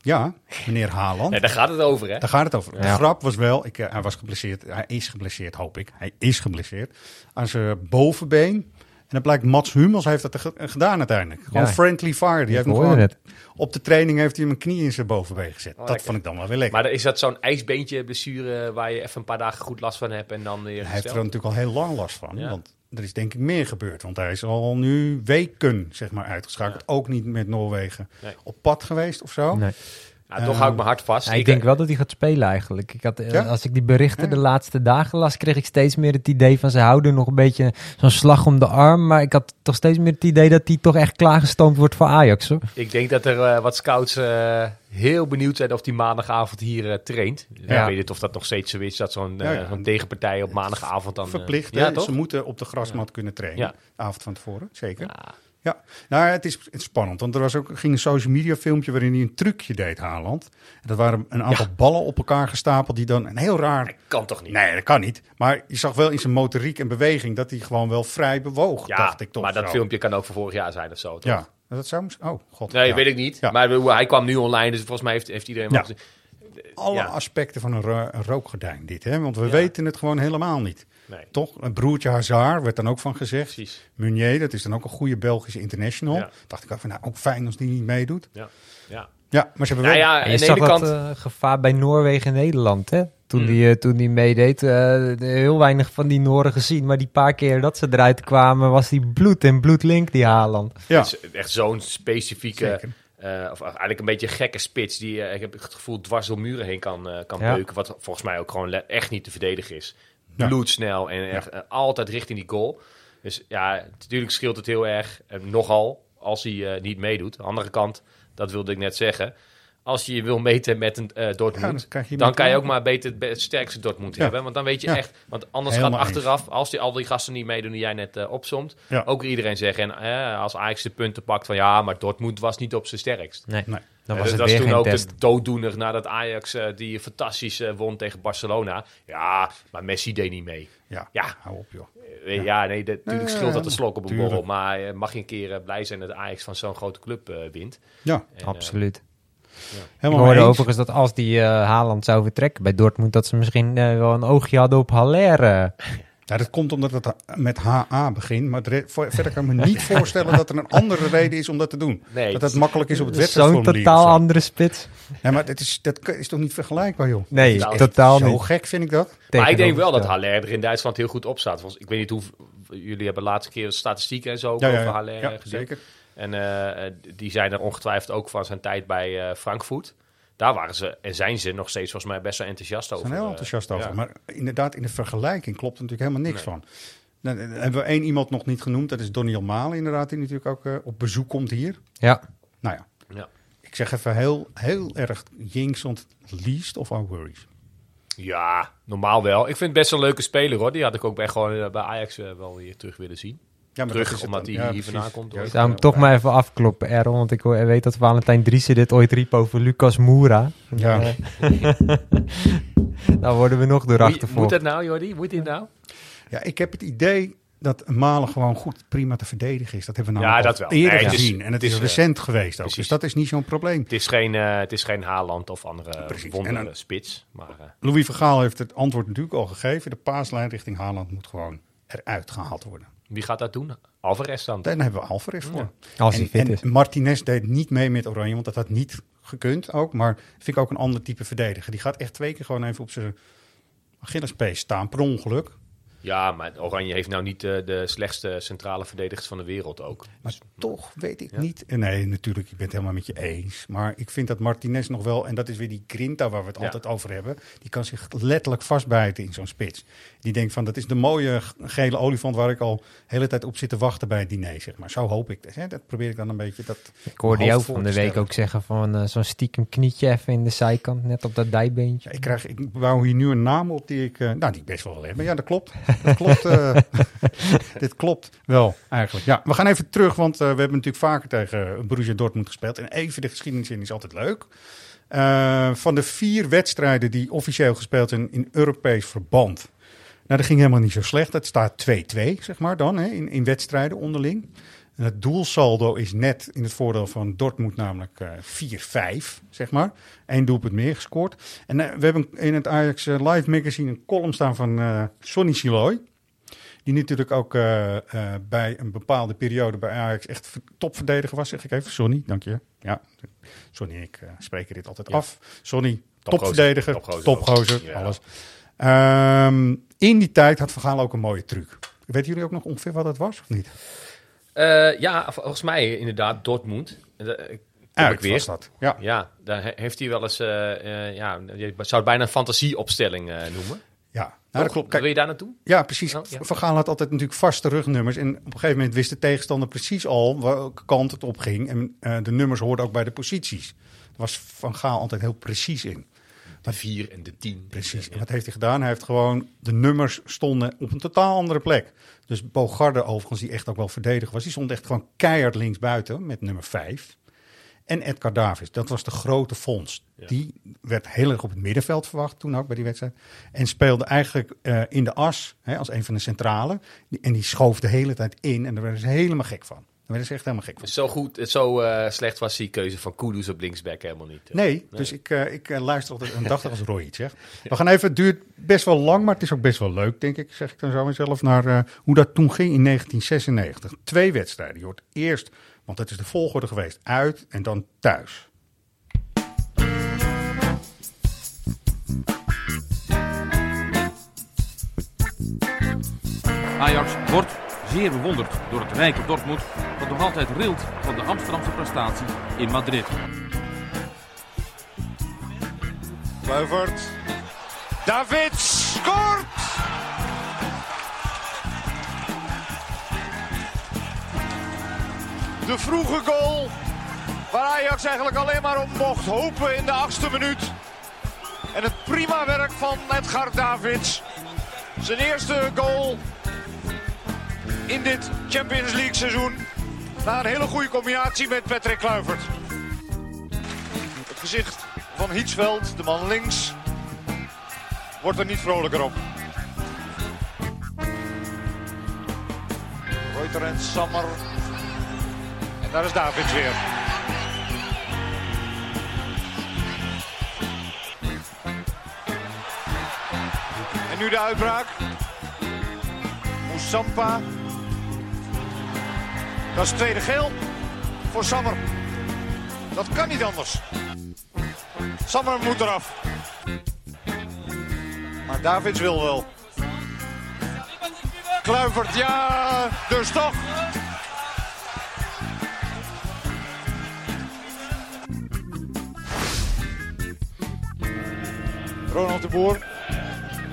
Ja, meneer Haaland. Nee, daar gaat het over, hè? Daar gaat het over. De grap was wel, ik, eh, hij was geblesseerd, hij is geblesseerd, hoop ik. Hij is geblesseerd aan zijn bovenbeen. En dan blijkt Mats Hummels heeft dat ge- gedaan uiteindelijk. Gewoon Ja. friendly fire. Die heeft hem hoorde gewoon, het. op de training heeft hij hem een knie in zijn bovenbeen gezet. dat lekker. vond ik dan wel weer lekker. Maar is dat zo'n ijsbeentje blessure waar je even een paar dagen goed last van hebt en dan weer hij heeft er natuurlijk al heel lang last van. Ja. Want er is denk ik meer gebeurd. Want hij is al nu weken zeg maar, uitgeschakeld. Ook niet met Noorwegen Nee. op pad geweest of zo. Nee. Ja, toch hou ik mijn hart vast. Ja, ik denk wel dat hij gaat spelen eigenlijk. Ik had, eh, Ja? Als ik die berichten Ja. de laatste dagen las, kreeg ik steeds meer het idee van ze houden nog een beetje zo'n slag om de arm. Maar ik had toch steeds meer het idee dat hij toch echt klaargestoomd wordt voor Ajax. Hoor. Ik denk dat er eh, wat scouts eh, heel benieuwd zijn of die maandagavond hier traint. Ja. Ik weet niet of dat nog steeds zo is, dat zo'n Ja, ja. zo'n tegenpartij op maandagavond dan... Verplicht. ja, toch? Ze moeten op de grasmat kunnen trainen. Ja. De avond van tevoren, zeker. Ja. Nou, het is, het is spannend. Want er was ook, ging een social media filmpje waarin hij een trucje deed, Haaland. En dat waren een aantal ballen op elkaar gestapeld die dan een heel raar... Kan toch niet? Nee, dat kan niet. Maar je zag wel in zijn motoriek en beweging dat hij gewoon wel vrij bewoog, Ja, dacht ik toch maar dat zo. filmpje kan ook van vorig jaar zijn of zo, toch? Ja, dat zou... Oh, god. Nee, ja. weet ik niet. Ja. Maar hij kwam nu online, dus volgens mij heeft, heeft iedereen wel Ja. gezien. Alle Ja. aspecten van een rookgordijn dit, hè? Want we weten het gewoon helemaal niet. Nee, Toch? Een broertje Hazard werd dan ook van gezegd. precies. Meunier, dat is dan ook een goede Belgische international. Ja. Dacht ik ook van, nou, ook fijn als die niet meedoet. Ja. Ja. Ja, maar ze hebben Nou wel... ja, aan je de zag ene dat kant... eh, gevaar bij Noorwegen en Nederland, hè? Toen, Mm. die, eh, toen die meedeed, eh, heel weinig van die Nooren gezien. Maar die paar keer dat ze eruit kwamen, was die bloed en bloedlink, die Haaland. ja, Het is echt zo'n specifieke, Zeker. eh, of eigenlijk een beetje een gekke spits die, ik heb het gevoel, dwars door muren heen kan, eh, kan Ja. beuken. Wat volgens mij ook gewoon echt niet te verdedigen is. Bloedsnel en echt, eh, altijd richting die goal. Dus ja, natuurlijk scheelt het heel erg, eh, nogal, als hij eh, niet meedoet. Aan de andere kant, dat wilde ik net zeggen. Als je je wil meten met een eh Ja, Dortmund, dan kan je ook maar beter het, sterkste Dortmund Ja. hebben. Want dan weet je Ja. echt, want anders Helemaal gaat achteraf, als die, al die gasten niet meedoen die jij net eh, opzomt, Ja. ook iedereen zeggen, en als Ajax de punten pakt van ja, maar Dortmund was niet op zijn sterkst. Nee, Nee. Dan was het dat weer was toen geen ook test. de dooddoener nadat Ajax eh, die fantastisch eh, won tegen Barcelona. Ja, maar Messi deed niet mee. Ja, Ja. hou op joh. Eh, Ja, nee, natuurlijk scheelt dat een slok op een tuurlijk. borrel. Maar mag je een keer blij zijn dat Ajax van zo'n grote club wint. Ja, En, Absoluut. Ik helemaal hoorde mee eens. overigens dat als die Haaland zou vertrekken bij Dortmund, dat ze misschien wel een oogje hadden op Haller. <laughs> Ja, dat komt omdat het met HA begint. Maar verder kan ik me niet voorstellen dat er een andere reden is om dat te doen. Nee, dat het makkelijk is op het Zo'n wedstrijdformulier. totaal of zo. andere spits. Ja, maar dat is, dat is toch niet vergelijkbaar, joh? Nee, is echt totaal Zo niet. gek vind ik dat. Maar ik denk wel dat Haller er in Duitsland heel goed op staat. Want ik weet niet hoe... Jullie hebben de laatste keer statistieken en zo Ja, over ja. Haller Ja, eh, zeker. En eh, eh, die zijn er ongetwijfeld ook van zijn tijd bij eh, Frankfurt. Daar waren ze en zijn ze nog steeds volgens mij best wel enthousiast Ze over. zijn heel eh, enthousiast over. ja. Maar inderdaad, in de vergelijking klopt er natuurlijk helemaal niks van. Dan hebben we één iemand nog niet genoemd. Dat is Doniel Malen inderdaad, die natuurlijk ook eh, op bezoek komt hier. Ja, Nou ja, Ja. ik zeg even heel, heel erg jinxend. Least of our worries. Ja, normaal wel. Ik vind het best een leuke speler hoor. Die had ik ook echt gewoon eh, bij Ajax wel weer terug willen zien. Ja, maar Terug, omdat dan. hij Ja, hier vandaan komt, Ja, ik zou hem toch maar even afkloppen, Errol. Want ik weet dat Valentijn Driessen dit ooit riep over Lucas Moura. Ja. Eh, Daar <laughs> worden we nog door Moet, je- moet achtervolgd. dat nou, Jordi? Moet dit nou? Ja, ik heb het idee dat Malen gewoon goed prima te verdedigen is. Dat hebben we Ja, namelijk dat wel. eerder Nee, is- gezien. en het is, is, eh, recent geweest ook. precies. Dus dat is niet zo'n probleem. Het is geen, eh, het is geen Haaland of andere Precies. wondere En dan- spits. Maar Louis van Gaal heeft het antwoord natuurlijk al gegeven. De paaslijn richting Haaland moet gewoon eruit gehaald worden. Wie gaat dat doen? Alvarez dan? Daar hebben we Alvarez voor. Als hij en, fit en is. Martinez deed niet mee met Oranje, want dat had niet gekund ook. Maar vind ik ook een ander type verdediger. Die gaat echt twee keer gewoon even op zijn Achillespees staan, per ongeluk. Ja, maar Oranje heeft nou niet eh, de slechtste centrale verdedigers van de wereld ook. Maar toch weet ik Ja. niet. eh, Nee, natuurlijk, ik ben het helemaal met je eens. Maar ik vind dat Martinez nog wel, en dat is weer die grinta waar we het Ja. altijd over hebben. Die kan zich letterlijk vastbijten in zo'n spits. Die denkt van, dat is de mooie gele olifant waar ik al de hele tijd op zit te wachten bij het diner, zeg maar. Zo hoop ik. dat, Hè? Dat probeer ik dan een beetje. Dat Ik hoorde jou van de week ook zeggen van eh, zo'n stiekem knietje even in de zijkant, net op dat dijbeentje. Ja, ik, krijg, ik bouw hier nu een naam op die ik, nou, die ik best wel wil hebben. Maar ja, dat klopt. <laughs> Dat klopt. eh, <laughs> dit klopt wel, eigenlijk. Ja, we gaan even terug, want eh, we hebben natuurlijk vaker tegen Borussia Dortmund gespeeld. En even de geschiedenis in is altijd leuk. Eh, van de vier wedstrijden die officieel gespeeld zijn in Europees verband. Nou, dat ging helemaal niet zo slecht. Het staat 2-2, zeg maar dan, hè, in, in wedstrijden onderling. En het doelsaldo is net in het voordeel van Dortmund, namelijk eh 4-5, zeg maar. Eén doelpunt meer gescoord. En eh, we hebben in het Ajax eh, Live Magazine een column staan van Sonny Siloy. Die natuurlijk ook bij een bepaalde periode bij Ajax echt ver- topverdediger was, zeg ik even. Sonny, dank je. Ja, Sonny en ik spreken dit altijd Ja. af. Sonny, topverdediger, Topgozer. alles. Ehm, in die tijd had Van Gaal ook een mooie truc. Weten jullie ook nog ongeveer wat dat was, of niet? Eh, ja, volgens mij inderdaad Dortmund. Eh, Uit weer. was dat. Ja. Ja, daar he- heeft hij wel eens, eh, eh, ja, je zou het bijna een fantasieopstelling eh, noemen. Ja, nou, dat klopt. Kijk, Wil je daar naartoe? ja, precies. Oh, ja. Van Gaal had altijd natuurlijk vaste rugnummers. En op een gegeven moment wist de tegenstander precies al welke kant het op ging. En eh, de nummers hoorden ook bij de posities. Daar was Van Gaal altijd heel precies in. De 4 en de 10. Precies. En wat heeft hij gedaan? Hij heeft gewoon, de nummers stonden op een totaal andere plek. Dus Bogarde overigens, die echt ook wel verdediger was, die stond echt gewoon keihard links buiten met nummer 5. En Edgar Davis, dat was de grote fonds. Die werd heel erg op het middenveld verwacht toen ook bij die wedstrijd. En speelde eigenlijk eh, in de as hè, als een van de centrale. Die- En die schoof de hele tijd in en daar werden ze helemaal gek van. Werden ze echt helemaal gek van. Zo, goed, zo eh, slecht was die keuze van Kudus op linksback helemaal niet. Nee, dus ik, eh, ik eh, luister altijd en dacht als Roy iets zegt. We gaan even, het duurt best wel lang, maar het is ook best wel leuk, denk ik, zeg ik dan zo mezelf, naar eh, hoe dat toen ging in 1996. Twee wedstrijden. Je hoort eerst, want dat is de volgorde geweest, uit en dan thuis. Ajax wordt zeer bewonderd door het rijke Dortmund, dat nog altijd rilt van de Amsterdamse prestatie in Madrid. Kluivert. David scoort! De vroege goal waar Ajax eigenlijk alleen maar op mocht hopen in de achtste minuut. En het prima werk van Edgar Davids. Zijn eerste goal in dit Champions League seizoen. Na een hele goede combinatie met Patrick Kluivert. Het gezicht van Hietsveld, de man links, wordt er niet vrolijker op. Reuter en Sammer. En daar is Davids weer. En nu de uitbraak. Moussampa. Dat is tweede geel voor Sammer. Dat kan niet anders. Sammer moet eraf. Maar Davids wil wel. Kluivert, ja, dus toch. Ronald de Boer.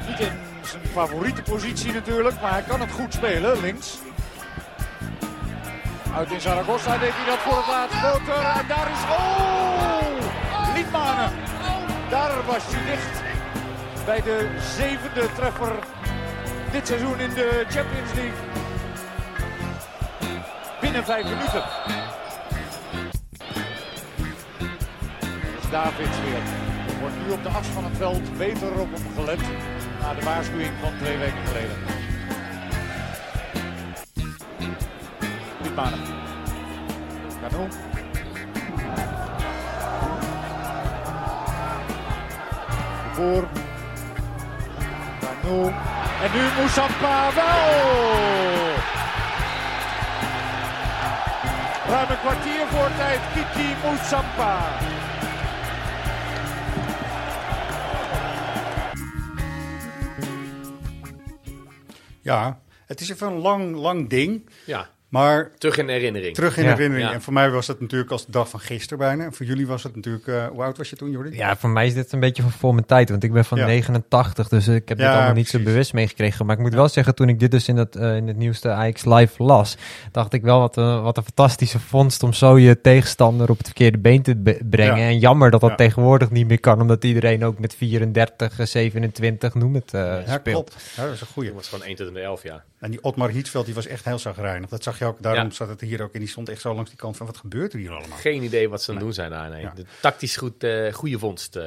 Niet in zijn favoriete positie natuurlijk, maar hij kan het goed spelen, links. Uit in Zaragoza deed hij dat voor het laatst. En daar is... Oh! Liedmanen. Daar was hij dicht. Bij de zevende treffer dit seizoen in de Champions League. Binnen vijf minuten. Dat is Davids weer. Er wordt nu op de as van het veld beter op hem gelet. Na de waarschuwing van twee weken geleden. Liedmanen. Cano. Voor. En nu Moussampa wel! Ruim een kwartier voor tijd, Kiki Moussampa. Ja, het is even een lang, lang ding, Ja, maar terug in herinnering. terug in Ja. herinnering. Ja. En voor mij was het natuurlijk als de dag van gisteren bijna. En voor jullie was het natuurlijk, eh, hoe oud was je toen, Jordi? Ja, voor mij is dit een beetje van voor mijn tijd, want ik ben van Ja. 89, dus ik heb Ja, dit allemaal niet zo bewust meegekregen. Maar ik moet wel zeggen, toen ik dit dus in het, eh, in het nieuwste Ajax Live las, dacht ik wel wat, een wat een fantastische vondst om zo je tegenstander op het verkeerde been te be- brengen. Ja. En jammer dat dat Ja. tegenwoordig niet meer kan, omdat iedereen ook met 34, eh, 27, noem het, eh, Ja, speelt. klopt. Ja, dat is een goeie. Het was gewoon 1 tot en met 11 jaar. En die Otmar Hietsveld, die was echt heel zagrijnig. Dat zag je ook, daarom Ja. zat het hier ook. En die stond echt zo langs die kant van, wat gebeurt er hier allemaal? Geen idee wat ze aan het doen zijn daar. Nee. Ja. De tactisch goed, eh goede vondst. eh.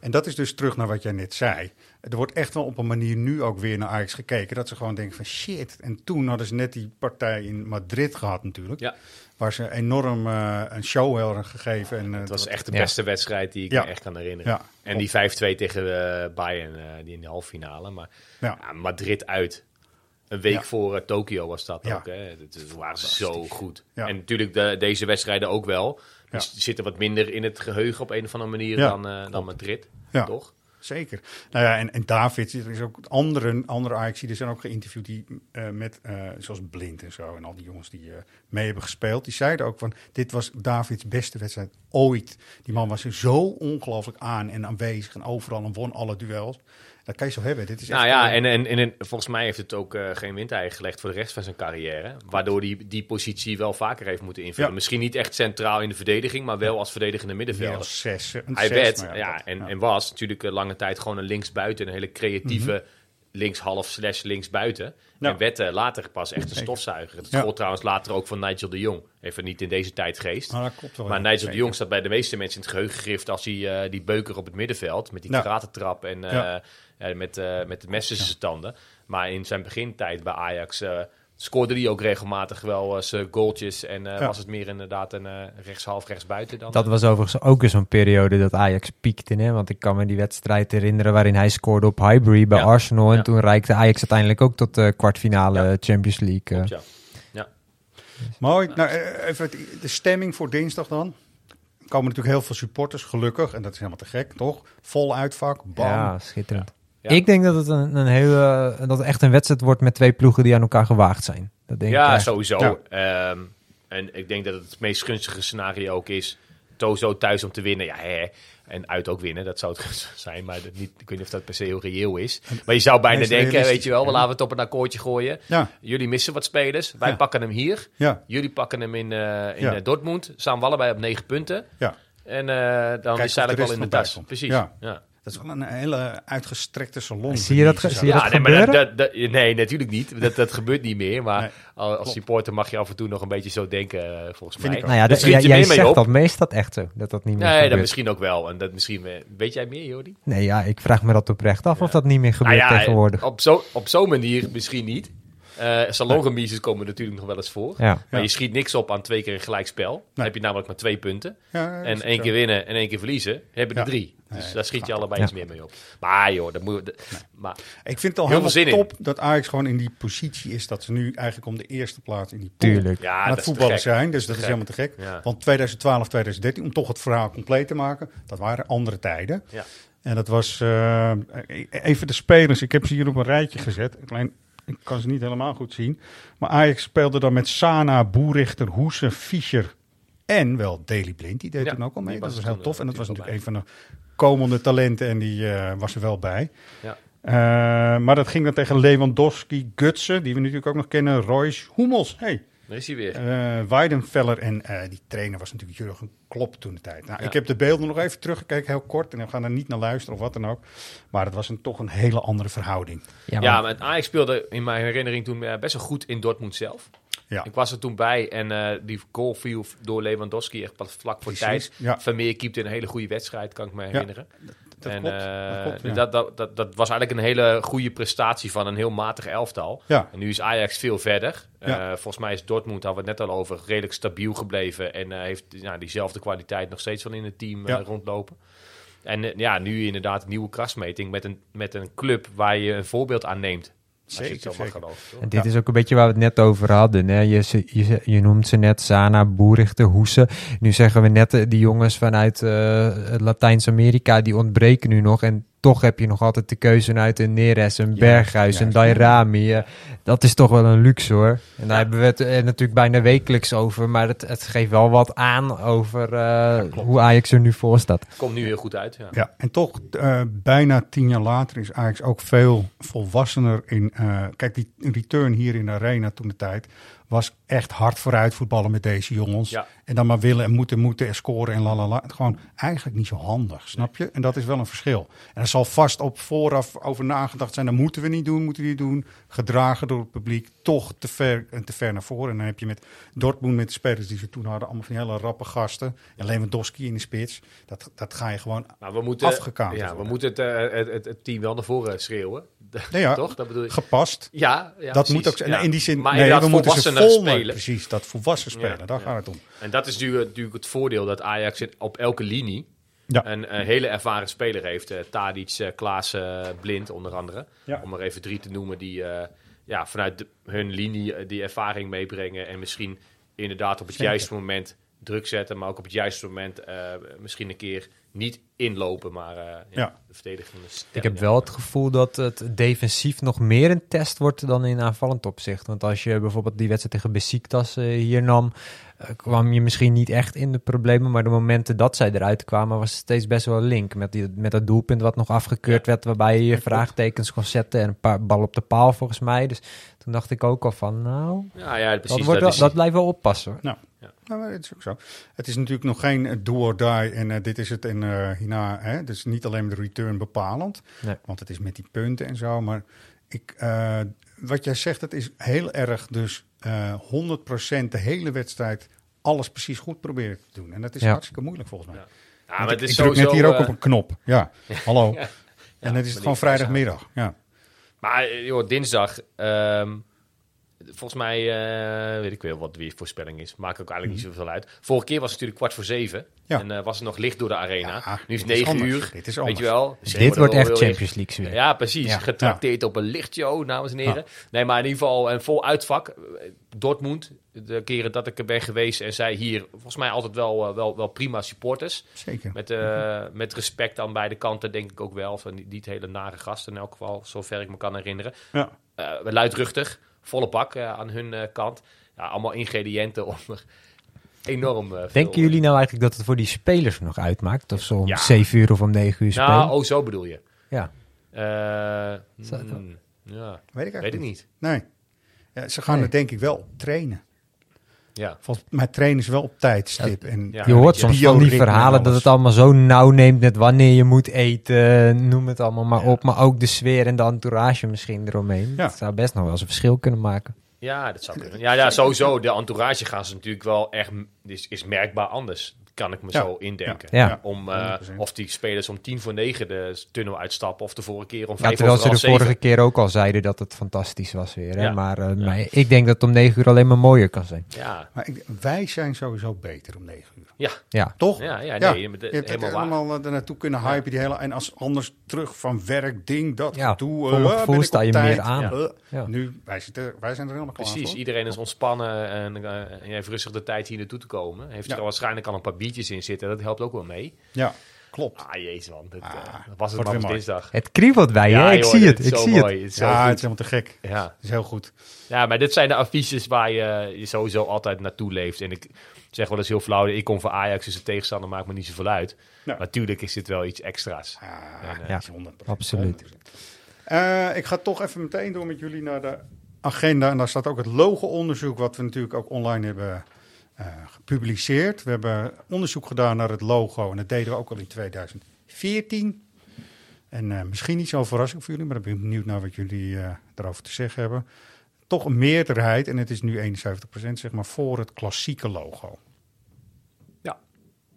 En dat is dus terug naar wat jij net zei. Er wordt echt wel op een manier nu ook weer naar Ajax gekeken. Dat ze gewoon denken van shit. En toen hadden ze net die partij in Madrid gehad natuurlijk. Ja. Waar ze enorm eh, een show hadden gegeven. En, Het was echt de Ja. beste wedstrijd die ik Ja. me echt kan herinneren. Ja. En die 5-2 tegen Bayern, die in de halve finale. Maar Ja. ja, Madrid uit. Een week Ja. voor eh, Tokio was dat Ja. ook. Hè. Het, waren zo goed. Ja. En natuurlijk de, deze wedstrijden ook wel. Die zitten wat minder in het geheugen op een of andere manier dan, eh, dan Madrid. Ja. Toch? zeker. Nou ja, en, en David, er is ook andere, andere Ajax, die zijn ook geïnterviewd die eh, met, zoals Blind en zo, en al die jongens die mee hebben gespeeld. Die zeiden ook van, dit was Davids beste wedstrijd ooit. Die man was er zo ongelooflijk aan en aanwezig en overal en won alle duels. Dat kan je zo hebben. Dit is Nou ja, eh, en, en, en, en volgens mij heeft het ook eh, geen windeigen gelegd voor de rest van zijn carrière. Waardoor hij die positie wel vaker heeft moeten invullen. Ja. Misschien niet echt centraal in de verdediging, maar wel als verdedigende middenvelder. zes. Hij zes, werd ja, en, ja. Mhm. en was natuurlijk een lange tijd gewoon een linksbuiten. Een hele creatieve linkshalf slash linksbuiten. Ja. En werd eh, later pas echt een stofzuiger. Dat Ja. school trouwens later ook van Nigel de Jong. Even niet in deze tijd geest. Maar dat klopt wel. Maar ja, Nigel zeker. de Jong staat bij de meeste mensen in het geheugen gegrift als hij eh, die beuker op het middenveld met die Ja. karatentrap en eh, met, eh met het mes tussen tanden. Maar in zijn begintijd bij Ajax eh, scoorde hij ook regelmatig wel eh, zijn goaltjes en eh, Ja. was het meer inderdaad een eh, rechtshalf, rechtsbuiten dan. Dat was overigens ook eens zo'n periode dat Ajax piekte. Hè? Want ik kan me die wedstrijd herinneren waarin hij scoorde op Highbury bij Ja. Arsenal. En Ja. toen reikte Ajax uiteindelijk ook tot de kwartfinale Ja. Champions League. eh. Klopt, ja. Mooi. Nou, eh, even de stemming voor dinsdag dan. Er komen natuurlijk heel veel supporters, gelukkig. En dat is helemaal te gek, toch? Vol uitvak, bam. Ja, schitterend. Ja. Ik denk dat het een, een hele, dat het echt een wedstrijd wordt met twee ploegen die aan elkaar gewaagd zijn. Dat denk ik Ja, sowieso. Ja. Ehm, en ik denk dat het het meest gunstige scenario ook is. Tozo thuis om te winnen. Ja, hè. En uit ook winnen. Dat zou het <laughs> zijn. Maar dat niet, ik weet niet of dat per se heel reëel is. Maar je zou bijna denken, weet je wel, we laten we het op een akkoordje gooien. Ja, Jullie missen wat spelers. Wij Ja. pakken hem hier. ja. Jullie pakken hem in, eh, in Ja. eh, Dortmund. Staan we allebei op negen punten. ja. En eh, dan of is eigenlijk wel in de tas. Precies. Ja. Dat is wel een hele uitgestrekte salon. Zie je dat zie je dat nee, maar gebeuren? dat, dat- nee, natuurlijk niet. Dat, dat gebeurt niet meer. Maar Nee, als, klopt. supporter mag je af en toe nog een beetje zo denken, eh, volgens Vind mij. Nou ja, schiet jij, zegt op. dat meest dat echt zo. Dat dat niet meer Nee, dat gebeurt. misschien ook wel. En dat misschien, weet jij meer, Jordi? Nee, ja, ik vraag me dat oprecht af of dat niet meer gebeurt Nou ja, tegenwoordig. Op zo'n op zo'n manier misschien niet. Eh salongemiezen komen natuurlijk nog wel eens voor. Ja. Maar Ja. je schiet niks op aan twee keer een gelijkspel. Dan heb je namelijk maar twee punten. Ja, En één zo. keer winnen en één keer verliezen, heb je er Ja. drie. Dus Nee, daar schiet je allebei Ja. iets meer mee op. Maar joh, dat moet... dat- maar, Ik vind het al Heel zin in. top dat Ajax gewoon in die positie is. Dat ze nu eigenlijk om de eerste plaats in die pool Tuurlijk. ja, aan dat het voetballen zijn. Dus dat Te is gek. helemaal te gek. Ja. Want 2012, 2013, om toch het verhaal compleet te maken, dat waren andere tijden. Ja. En dat was eh, even de spelers. Ik heb ze hier op een rijtje gezet. Alleen, ik kan ze niet helemaal goed zien. Maar Ajax speelde dan met Sana, Boerichter, Hoesen, Fischer en wel Daley Blind. Die deed Ja, toen ook al mee. Dat was heel tof. En dat eh, was natuurlijk natuurlijk een van de komende talenten en die eh, was er wel bij. Ja. Eh, maar dat ging dan tegen Lewandowski, Gutsen, die we natuurlijk ook nog kennen, Royce, Hummels. Hey, daar is hij weer. eh Weidenfeller en eh, die trainer was natuurlijk Jurgen Klopp toen de tijd. Nou, Ja. Ik heb de beelden nog even teruggekeken, heel kort. En we gaan er niet naar luisteren of wat dan ook. Maar het was een, toch een hele andere verhouding. Ja, Ja, maar- Ajax speelde in mijn herinnering toen eh, best wel goed in Dortmund zelf. Ja. Ik was er toen bij en eh, die goal viel door Lewandowski echt pas vlak voor Precies, tijd. ja. Vermeer keepte een hele goede wedstrijd, kan ik me herinneren. Dat en klopt. eh, dat, klopt ja. dat, dat, dat, dat was eigenlijk een hele goede prestatie van een heel matig elftal. Ja. En nu is Ajax veel verder. Ja. Eh, volgens mij is Dortmund, hadden we het net al over, redelijk stabiel gebleven. En eh, heeft nou, diezelfde kwaliteit nog steeds wel in het team rondlopen. En ja, nu inderdaad een nieuwe krasmeting met een, met een club waar je een voorbeeld aan neemt. Als je het Zeker? En dit is ook een beetje waar we het net over hadden. Hè? Je, je, je noemt ze net Sana, Boerichter, Hoesen. Nu zeggen we net, eh, die jongens vanuit eh, Latijns-Amerika, die ontbreken nu nog. En toch heb je nog altijd de keuze uit een Neres, een Ja, Berghuis, een. Dairami. eh, dat is toch wel een luxe hoor. En daar hebben we het eh, natuurlijk bijna wekelijks over. Maar het, het geeft wel wat aan over eh, hoe Ajax er nu voor staat. Komt nu heel goed uit. Ja. Ja, en toch eh, bijna tien jaar later is Ajax ook veel volwassener in... eh, kijk, die return hier in de arena toen de tijd was echt hard vooruit voetballen met deze jongens. Ja. En dan maar willen en moeten, moeten en scoren en lalala. Gewoon eigenlijk niet zo handig, snap je? En dat is wel een verschil. En er zal vast op vooraf over nagedacht zijn. Dat moeten we niet doen, moeten we niet doen. Gedragen door het publiek, toch te ver en te ver naar voren. En dan heb je met Dortmund, met de spelers die ze toen hadden, allemaal van die hele rappe gasten. En Lewandowski in de spits. Dat, dat ga je gewoon Maar we moeten, Afgekaderd ja, we moeten het, eh, het, het, het team wel naar voren schreeuwen. <laughs> Nee, ja, Toch? Dat bedoel je? gepast. Ja, ja dat precies. moet ook zijn. Ja. In die zin, maar nee, we moeten ze vol spelen. Precies, dat volwassen spelen. Ja, daar gaat het om. En dat is natuurlijk, het voordeel dat Ajax op elke linie Ja. een, een hele ervaren speler heeft. eh Tadic, eh, Klaas, eh, Blind onder andere. Ja. Om er even drie te noemen die eh, ja, vanuit de- hun linie eh, die ervaring meebrengen. En misschien inderdaad op het Zeker. juiste moment druk zetten. Maar ook op het juiste moment eh, misschien een keer niet inlopen, maar eh, ja, Ja. de verdedigende Ik heb wel het gevoel dat het defensief nog meer een test wordt dan in aanvallend opzicht. Want als je bijvoorbeeld die wedstrijd tegen Besiktas eh, hier nam, eh, kwam je misschien niet echt in de problemen. Maar de momenten dat zij eruit kwamen, was het steeds best wel link. Met, die, met dat doelpunt wat nog afgekeurd werd, waarbij je je vraagtekens kon zetten. En een paar bal op de paal volgens mij. Dus toen dacht ik ook al van, nou, Ja, ja, dat, precies. wordt wel, is- dat blijft wel oppassen. hoor. Nou, het is ook zo. Het is natuurlijk nog geen eh, do or die en eh, dit is het en eh, hierna. Hè, dus niet alleen de return bepalend, Nee. want het is met die punten en zo. Maar ik, eh, wat jij zegt, het is heel erg dus eh 100% de hele wedstrijd alles precies goed proberen te doen. En dat is Ja. hartstikke moeilijk volgens mij. Ja. Maar ik, het is ik druk net hier ook op een knop. Ja, <laughs> hallo. Ja. En Ja, dan is het gewoon vrijdagmiddag. Ja. Maar joh, dinsdag, ehm, volgens mij, eh, weet ik wel wat weer voorspelling is. Maakt ook eigenlijk niet zoveel uit. Vorige keer was het natuurlijk kwart voor zeven. Mhm. Ja. En eh, was het nog licht door de arena. Ja, nu is het negen anders. uur. Dit is weet je wel? Dit wordt echt Champions League weer. Ja, precies. Ja. Getrakteerd op een lichtshow, dames en heren. Nee, maar in ieder geval een vol uitvak. Dortmund, de keren dat ik er ben geweest en zij hier, volgens mij altijd wel, eh, wel, wel prima supporters. Zeker. Met, eh, met respect aan beide kanten, denk ik ook wel. Van niet, hele nare gasten in elk geval, zover ik me kan herinneren. Ja. Eh, luidruchtig, volle bak eh, aan hun eh, kant. Ja, allemaal ingrediënten <laughs> om er enorm eh, veel... Denken jullie nou eigenlijk dat het voor die spelers nog uitmaakt? Of ze om Ja. 7 uur of om 9 uur spelen? Nou, oh, zo bedoel je. Ja. Eh, hmm, ja, Weet ik eigenlijk weet ik niet. Nee. Ja, ze gaan Nee. er denk ik wel trainen. Ja. Volgens mij trainen ze wel op tijdstip. en, Ja. Je hoort soms van die verhalen dat het allemaal zo nauw neemt met wanneer je moet eten, noem het allemaal maar Ja. op. Maar ook de sfeer en de entourage misschien eromheen. Ja. Dat zou best nog wel eens een verschil kunnen maken. Ja, dat zou kunnen. Ja, ja, sowieso. De entourage gaan ze natuurlijk wel echt... Is, is merkbaar anders, kan ik me Ja. zo indenken. Ja. Ja. Om, eh, 100%. of die spelers om tien voor negen de tunnel uitstappen... of de vorige keer om Ja, vijf terwijl ze de zeven. vorige keer ook al zeiden dat het fantastisch was weer. Hè? Ja. Maar, eh, Ja. maar ik denk dat het om 9 uur alleen maar mooier kan zijn. Ja, Maar ik, wij zijn sowieso beter om 9 uur. ja, Ja, Toch? ja, ja, Ja. nee, de- Je hebt het helemaal waar. allemaal er naartoe kunnen hypen. Die hele, en als anders terug van werk, ding, dat, Ja, voor mijn eh, ben sta je tijd. meer aan. Ja. Nu, wij, zitten, wij zijn er helemaal klaar Precies, voor. iedereen is ontspannen en, en je heeft rustig de tijd hier naartoe te komen. Heeft Ja. er waarschijnlijk al een paar biertjes in zitten, dat helpt ook wel mee. Ja, klopt. Ah, jezus man, dat, eh, Ah, dat was het maar dinsdag. het kriebelt bij je. Ja, hè? ik joh, zie het, is ik zie het. mooi, ja, goed. het is helemaal te gek. Ja. Het is heel goed. Ja, maar dit zijn de affiches waar je, je sowieso altijd naartoe leeft. En ik zeg wel eens heel flauw, ik kom voor Ajax, dus de tegenstander maakt me niet zoveel uit. Ja. Natuurlijk is dit wel iets extra's. Ja, En, eh, Ja, 100%. absoluut. 100%. Eh, ik ga toch even meteen door met jullie naar de agenda. En daar staat ook het logo-onderzoek, wat we natuurlijk ook online hebben eh, gepubliceerd. We hebben onderzoek gedaan naar het logo en dat deden we ook al in 2014. En eh, misschien niet zo'n verrassing voor jullie, maar ik ben benieuwd naar wat jullie eh daarover te zeggen hebben. Toch een meerderheid, en het is nu 71% zeg maar, voor het klassieke logo.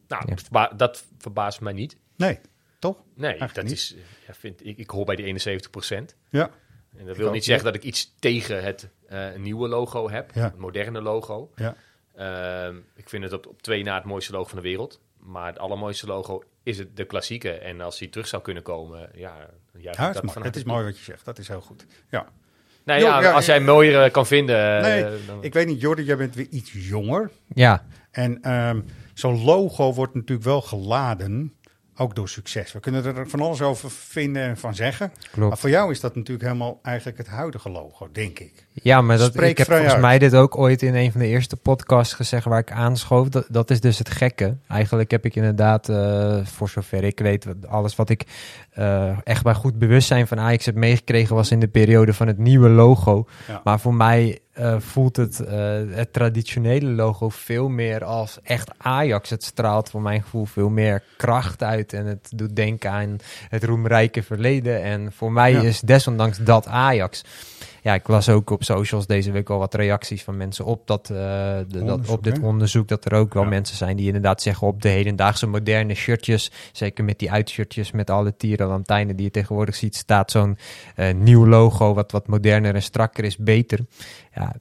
Nou, Ja. verba- dat verbaast mij niet. Nee, toch? Nee, Eigenlijk dat niet. is, ja, vind, ik, ik hoor bij die 71% Ja. En dat wil niet zeggen dat ik iets tegen het eh, nieuwe logo heb, Ja. het moderne logo. Ja. Ehm, ik vind het op, op twee na het mooiste logo van de wereld. Maar het allermooiste logo is het de klassieke. En als die terug zou kunnen komen, ja, Ja, dat is mooi. Het is mooi wat je zegt. Dat is heel goed. Ja. Nou Jo, ja, ja, als jij mooier eh, kan vinden. eh, Nee, dan- ik weet niet, Jordi, jij bent weer iets jonger. Ja, En ehm, zo'n logo wordt natuurlijk wel geladen, ook door succes. We kunnen er van alles over vinden en van zeggen. Maar voor jou is dat natuurlijk helemaal eigenlijk het huidige logo, denk ik. Ja, maar dat, Spreek ik heb volgens uit. mij dit ook ooit in een van de eerste podcasts gezegd waar ik aanschoof. Dat, dat is dus het gekke. Eigenlijk heb ik inderdaad, eh, voor zover ik weet, alles wat ik eh, echt bij goed bewustzijn van Ajax heb meegekregen was in de periode van het nieuwe logo. Ja. Maar voor mij eh, voelt het, eh, het traditionele logo veel meer als echt Ajax. Het straalt voor mijn gevoel veel meer kracht uit en het doet denken aan het roemrijke verleden. En voor mij Ja. is desondanks dat Ajax. Ja, ik las ook op socials deze week al wat reacties van mensen op, dat, eh, de, dat, op dit hè? onderzoek. Dat er ook wel Ja. mensen zijn die inderdaad zeggen op de hedendaagse moderne shirtjes, zeker met die uitshirtjes met alle tierenlantijnen die je tegenwoordig ziet, staat zo'n eh, nieuw logo wat wat moderner en strakker is, beter. Ja,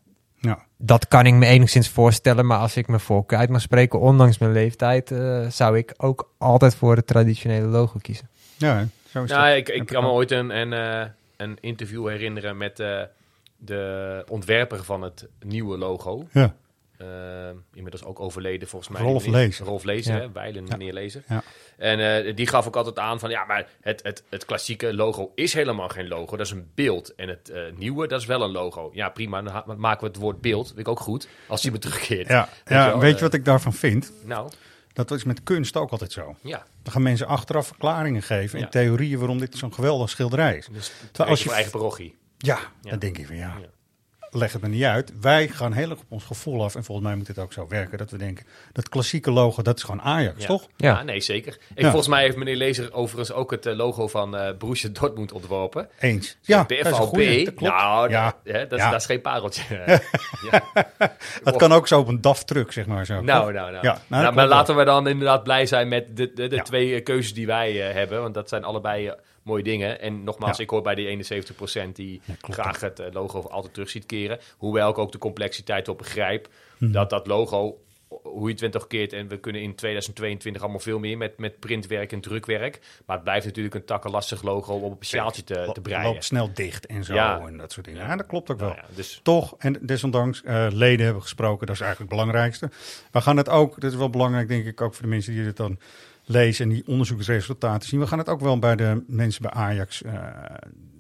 Ja. dat kan ik me enigszins voorstellen, maar als ik mijn voorkeur uit mag spreken, ondanks mijn leeftijd, eh, zou ik ook altijd voor het traditionele logo kiezen. Ja, hè? zo is Nou, dat. ik, ik kan me ooit een, een, eh, een interview herinneren met eh, de ontwerper van het nieuwe logo. Ja. eh, inmiddels ook overleden volgens mij. Rolf Lezer. Rolf Lezer, Ja. hè, Weilen Ja. meneer Lezer. Ja. En eh, die gaf ook altijd aan van, ja, maar het, het, het klassieke logo is helemaal geen logo. Dat is een beeld. En het nieuwe, dat is wel een logo. Ja, prima, dan maken we het woord beeld. Vind ik ook goed, als die me terugkeert. Ja, Weet ja weet je wat ik daarvan vind? Nou, Dat is met kunst ook altijd zo. ja. Dan gaan mensen achteraf verklaringen geven Ja. en theorieën waarom dit zo'n geweldig schilderij is. Dus Terwijl als je eigen parochie. Ja, Ja. dan denk ik van ja, Ja. Leg het me niet uit. Wij gaan heel erg op ons gevoel af en volgens mij moet het ook zo werken. Dat we denken, dat klassieke logo, dat is gewoon Ajax, Ja. toch? Ja. Ja. nee, zeker. Ik, Ja. Volgens mij heeft meneer Lezer overigens ook het eh, logo van eh Borussia Dortmund ontworpen. Eens. Ja, de dat is een FVP. goeie, dat klopt. Nou, ja. dat, hè, dat, is- Ja. dat is geen pareltje. <laughs> ja. Het kan ook zo op een DAF truck, zeg maar. Zo. Nou, nou, nou. Ja, nou, Nou, dat maar laten we dan inderdaad blij zijn met de, de, de Ja. twee keuzes die wij eh, hebben. Want dat zijn allebei mooie dingen. En nogmaals, Ja. ik hoor bij die 71% die Ja, graag het eh, logo altijd terug ziet keren. Hoewel ik ook de complexiteit op begrijp. Mhm. Dat dat logo, hoe je het went toch keert... en we kunnen in 2022 allemaal veel meer met, met printwerk en drukwerk. Maar het blijft natuurlijk een takkenlastig logo om op een sjaaltje te, te breien. Loopt snel dicht en zo Ja. en dat soort dingen. Ja. Dat klopt ook Nou wel. ja, dus Toch, en desondanks, eh, leden hebben gesproken, dat is eigenlijk het belangrijkste. We gaan het ook, dat is wel belangrijk denk ik ook voor de mensen die het dan lezen en die onderzoeksresultaten zien. We gaan het ook wel bij de mensen bij Ajax eh,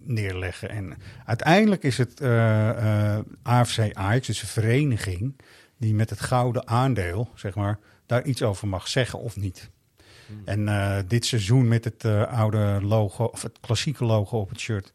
neerleggen. En uiteindelijk is het eh, eh, AFC Ajax, dus een vereniging, die met het gouden aandeel, zeg maar, daar iets over mag zeggen of niet. En eh, dit seizoen met het oude logo, of het klassieke logo op het shirt,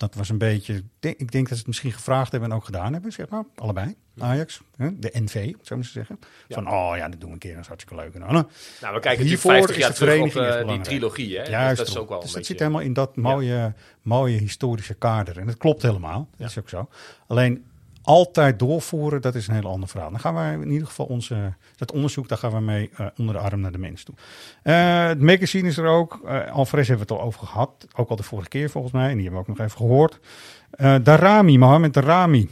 dat was een beetje. ik denk- dat ze het misschien gevraagd hebben en ook gedaan hebben, zeg maar. Allebei. Ajax, de NV, zo moeten ze zeggen. Van, oh ja, dat doen we een keer, dat is hartstikke leuk. En, dan, nou, we kijken Hiervoor 50 is jaar terug op eh, die trilogie. Hè? Dus dat is ook wel dus een beetje... zit helemaal in dat mooie, mooie historische kader. En dat klopt helemaal. Dat is ook zo. Alleen altijd doorvoeren, dat is een heel ander verhaal. Dan gaan wij in ieder geval onze, dat onderzoek, daar gaan we mee eh, onder de arm naar de mens toe. Eh, het magazine is er ook. Eh Alvarez hebben we het al over gehad. Ook al de vorige keer volgens mij. En die hebben we ook nog even gehoord. Eh Darami, Mohamed Darami.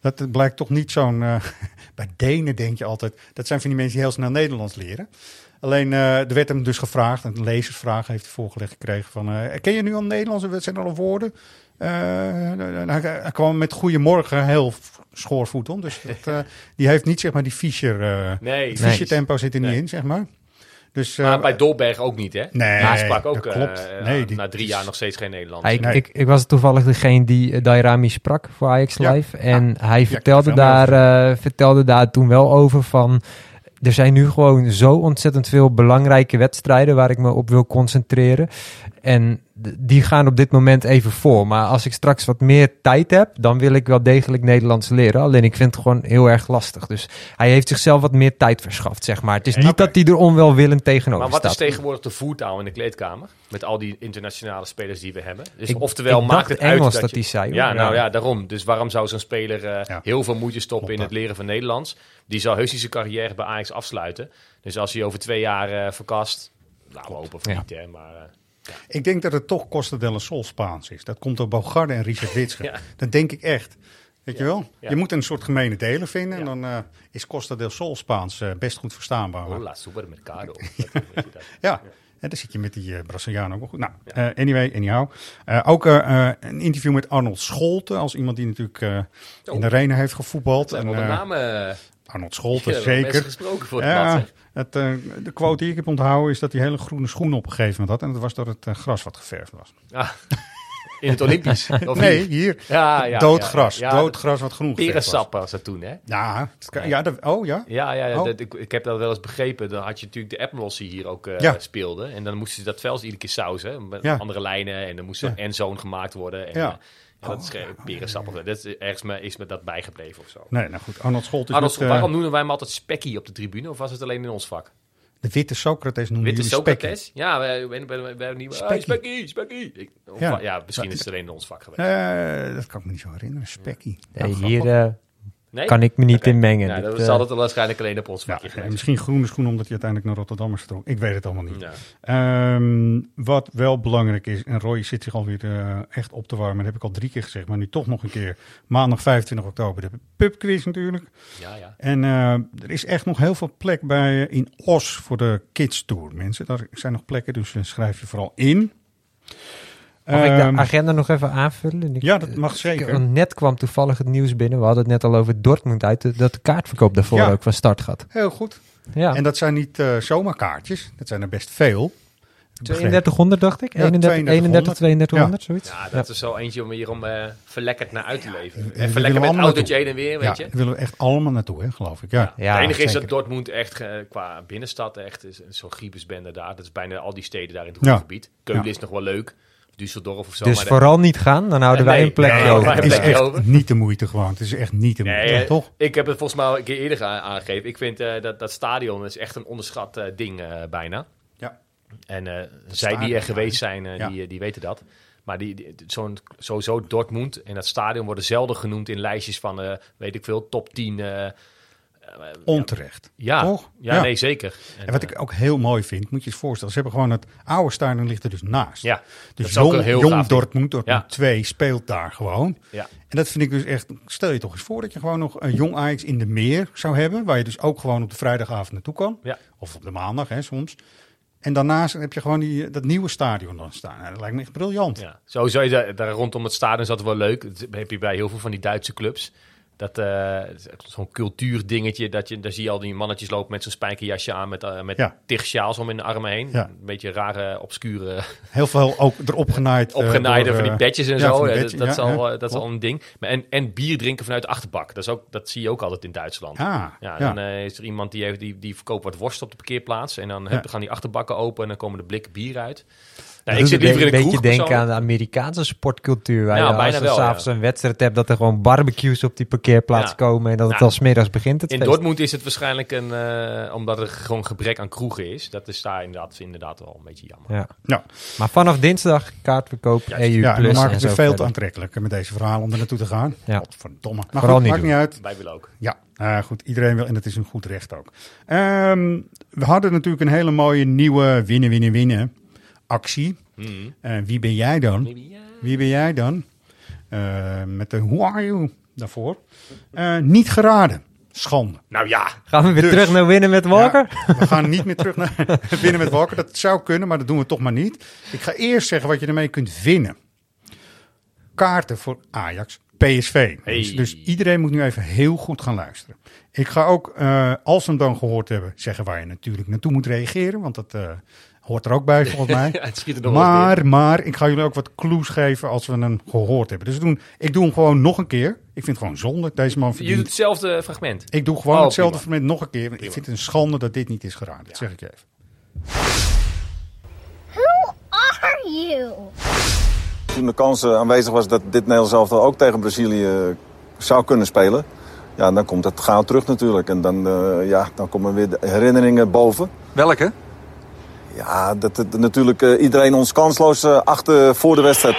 Dat blijkt toch niet zo'n... <laughs> bij Denen denk je altijd... Dat zijn van die mensen die heel snel Nederlands leren. Alleen, er werd hem dus gevraagd, een lezersvraag heeft hij voorgelegd gekregen van... ken je nu al Nederlands? Zijn er al woorden? Eh, hij, hij kwam met goedemorgen heel schoorvoet om. Dus dat, eh, <laughs> die heeft niet zeg maar die Fischer... eh Nee, het Fischer tempo zit er niet Nee. in, zeg maar. Dus, eh, Maar bij Dolberg ook niet, hè? Nee, Hij sprak ook dat klopt. eh, Nee, die- na drie jaar nog steeds geen Nederlands. Hij- Nee. ik, ik was toevallig degene die uh, Dairami sprak voor Ajax Ja. Live. En hij vertelde, er daar, vertelde daar toen wel over van... Er zijn nu gewoon zo ontzettend veel belangrijke wedstrijden waar ik me op wil concentreren. En die gaan op dit moment even voor. Maar als ik straks wat meer tijd heb, dan wil ik wel degelijk Nederlands leren. Alleen ik vind het gewoon heel erg lastig. Dus hij heeft zichzelf wat meer tijd verschaft, zeg maar. Het is niet dat hij er onwelwillend tegenover maar wat is staat. tegenwoordig de voertaal in de kleedkamer? Met al die internationale spelers die we hebben. Dus Ik- oftewel, ik maakt het Engels uit dat, dat je... hij zei, hoor. Ja, nou Ja. daarom. Dus waarom zou zo'n speler eh, Ja. heel veel moeite stoppen in het leren van Nederlands? Die zal heus niet zijn carrière bij Ajax afsluiten. Dus als hij over twee jaar eh, verkast... Nou, we hopen voor Ja. niet, hè. Maar eh, Ik denk dat het toch Costa del Sol Spaans is. Dat komt door Bogarde en Richard Witsche. <laughs> Ja. Dat denk ik echt. Weet je wel? Je moet een soort gemene delen vinden. En dan eh, is Costa del Sol Spaans eh, best goed verstaanbaar. hola, supermercado. <laughs> Ja, en dan zit je met die Braziliaan ook wel goed. Nou, anyway, anyhow. Eh, ook een interview met Arnold Scholten. Als iemand die natuurlijk in de arena heeft gevoetbald. En, namen... Arnold Scholten, Ja, zeker. gesproken voor het Ja, het, eh, de quote die ik heb onthouden is dat hij hele groene schoenen op een gegeven moment had. En dat was door het eh, gras wat geverfd was. Ah, in het Olympisch. <laughs> Nee, hier? Ja, ja, dood ja, gras. ja, dood gras wat groen geverfd was. Perensap was dat toen, hè? Ja, ja, oh ja. Ja, ja, Oh. dat, ik, ik heb dat wel eens begrepen. Dan had je natuurlijk de die hier ook eh, Ja. speelden. En dan moesten ze dat veld iedere keer sausen. Met andere lijnen. En dan moest er en zoon gemaakt worden. En, Dat is geen perensap. Dat is ergens me, is me dat bijgebleven of zo. Nee, nou goed. Arnold Scholten is Arnold, met, eh, waarom noemen wij hem altijd Spekkie op de tribune? Of was het alleen in ons vak? de witte Socrates noemen Witte Spekkie. Socrates? Ja, wij- wij- niet... Spekkie. Spekkie. Ik- Ja. misschien is het alleen in ons vak geweest. Eh, dat kan ik me niet zo herinneren. Spekkie. Nee, Nou, hier Nee? kan ik me niet Oké. in mengen. Ja, Dit, dat eh, zal het waarschijnlijk alleen op ons Ja, vakje eh, misschien groene schoen omdat hij uiteindelijk naar Rotterdam is getrokken. Ik weet het allemaal niet. Ja. Ehm, wat wel belangrijk is, en Roy zit zich alweer eh, echt op te warmen, dat heb ik al drie keer gezegd, maar nu toch nog een keer. Maandag 25 oktober, de pubquiz natuurlijk. Ja, ja. En eh, er is echt nog heel veel plek bij eh, in Os voor de Kids Tour, mensen. Daar zijn nog plekken, dus eh, schrijf je vooral in. Mag ik Ehm, de agenda nog even aanvullen? Ik- ja, dat mag zeker. net kwam toevallig het nieuws binnen. We hadden het net al over Dortmund uit. de- Dat de kaartverkoop daarvoor Ja. ook van start gaat. Heel goed. Ja, En dat zijn niet eh, zomaar kaartjes. Dat zijn er best veel. 3200 dacht ik. Ja, 31, 3200. 31, 3200, zoiets. Ja, dat is zo eentje om hier om eh, verlekkerd naar uit te leven. En verlekkerd met allemaal autootje heen en weer, Ja, weet je. daar willen we echt allemaal naartoe, hè, geloof ik. Ja. Ja, het enige is dat Dortmund echt eh, qua binnenstad echt is zo'n griepesbende daar. Dat is bijna al die steden daar in het Ja. gebied. Keulen Ja. is nog wel leuk. Of Düsseldorf of zo. Dus maar de- vooral niet gaan, dan houden Nee, wij een plekje nee, over. Het is echt over. niet de moeite gewoon. Het is echt niet de moeite, Nee, Ja, toch? ik heb het volgens mij al een keer eerder aangegeven. Ik vind eh, dat dat stadion is echt een onderschat eh, ding eh, bijna. Ja. En eh, zij stadion, die er geweest zijn, Ja. die, die weten dat. Maar die, die- zo'n, sowieso Dortmund en dat stadion worden zelden genoemd in lijstjes van, eh, weet ik veel, top 10. Eh, eh, Onterecht. ja, Toch? ja, Ja. nee, zeker. En wat eh, ik ook heel mooi vind, moet je je voorstellen. Ze hebben gewoon het oude stadion ligt er dus naast. ja, Dus jong, heel jong. Dortmund, Dortmund Ja. 2 speelt daar gewoon. ja. En dat vind ik dus echt... Stel je toch eens voor dat je gewoon nog een jong Ajax in de meer zou hebben. Waar je dus ook gewoon op de vrijdagavond naartoe kan. Ja. Of op de maandag, hè, soms. En daarnaast heb je gewoon die, dat nieuwe stadion dan staan. Nou, dat lijkt me echt briljant. Ja, sowieso dat- daar rondom het stadion dat wel leuk. Dat heb je bij heel veel van die Duitse clubs. Dat eh, echt zo'n cultuurdingetje. Dat je, daar zie je al die mannetjes lopen met zo'n spijkerjasje aan. Met, eh met Ja. tig sjaals om in de armen heen. Ja. Een beetje rare, obscure, Heel veel ook erop genaaid. <laughs> eh, opgenaaide van die bedjes en ja, zo. dat, dat, is al, ja, dat is al een ding. Maar en, en bier drinken vanuit de achterbak. Dat, is ook, dat zie je ook altijd in Duitsland. Ah, Ja, ja. dan is er iemand die, heeft, die, die verkoopt wat worst op de parkeerplaats. En dan gaan die achterbakken open en dan komen de blikken bier uit. Nou, ik zit liever in een een beetje kroeg denken aan de Amerikaanse sportcultuur. Waar Ja, je bijna als wel, s'avonds ja. een wedstrijd hebt, dat er gewoon barbecues op die parkeerplaats Ja. komen. En dat het Ja. al smiddags begint het In feest. Dortmund is het waarschijnlijk een, eh, omdat er gewoon gebrek aan kroegen is. Dat is daar inderdaad, inderdaad wel een beetje jammer. Ja. Ja. Maar vanaf dinsdag kaartverkoop EU Ja, en Plus dan maakt en het veel te aantrekkelijker met deze verhalen om er naartoe te gaan. Ja. Godverdomme. Maar Vooral goed, niet maakt doen. niet uit. Wij willen ook. Ja, nou goed, iedereen wil en het is een goed recht ook. Ehm, we hadden natuurlijk een hele mooie nieuwe winnen, winnen, winnen actie. Mhm. Eh, wie ben jij dan? Wie ben jij dan? Eh, met de Who are you daarvoor. Eh, niet geraden. Schande. Nou ja, Gaan we weer Dus. terug naar winnen met Walker? Ja, we gaan niet meer terug naar <laughs> winnen met Walker. Dat zou kunnen, maar dat doen we toch maar niet. Ik ga eerst zeggen wat je ermee kunt winnen. Kaarten voor Ajax, PSV. Hey. Dus, dus iedereen moet nu even heel goed gaan luisteren. Ik ga ook, eh, als we hem dan gehoord hebben, zeggen waar je natuurlijk naartoe moet reageren. Want dat eh, hoort er ook bij <laughs> volgens mij. het schiet er nog wel eens Maar, maar ik ga jullie ook wat clues geven als we hem gehoord hebben. Dus we doen, ik doe hem gewoon nog een keer. Ik vind het gewoon zonde. Deze man in. Je doet verdient. hetzelfde fragment. Ik doe gewoon Oh, hetzelfde prima. moment nog een keer. Ik vind het een schande dat dit niet is geraden. Dat zeg ik je even. Who are you? Toen de kans eh, aanwezig was dat dit Nederlands elftal ook tegen Brazilië eh, zou kunnen spelen. Ja, dan komt het gauw terug natuurlijk. En dan, eh, ja, dan komen weer de herinneringen boven. Welke? Ja, dat het natuurlijk eh, iedereen ons kansloos eh, achter voor de wedstrijd.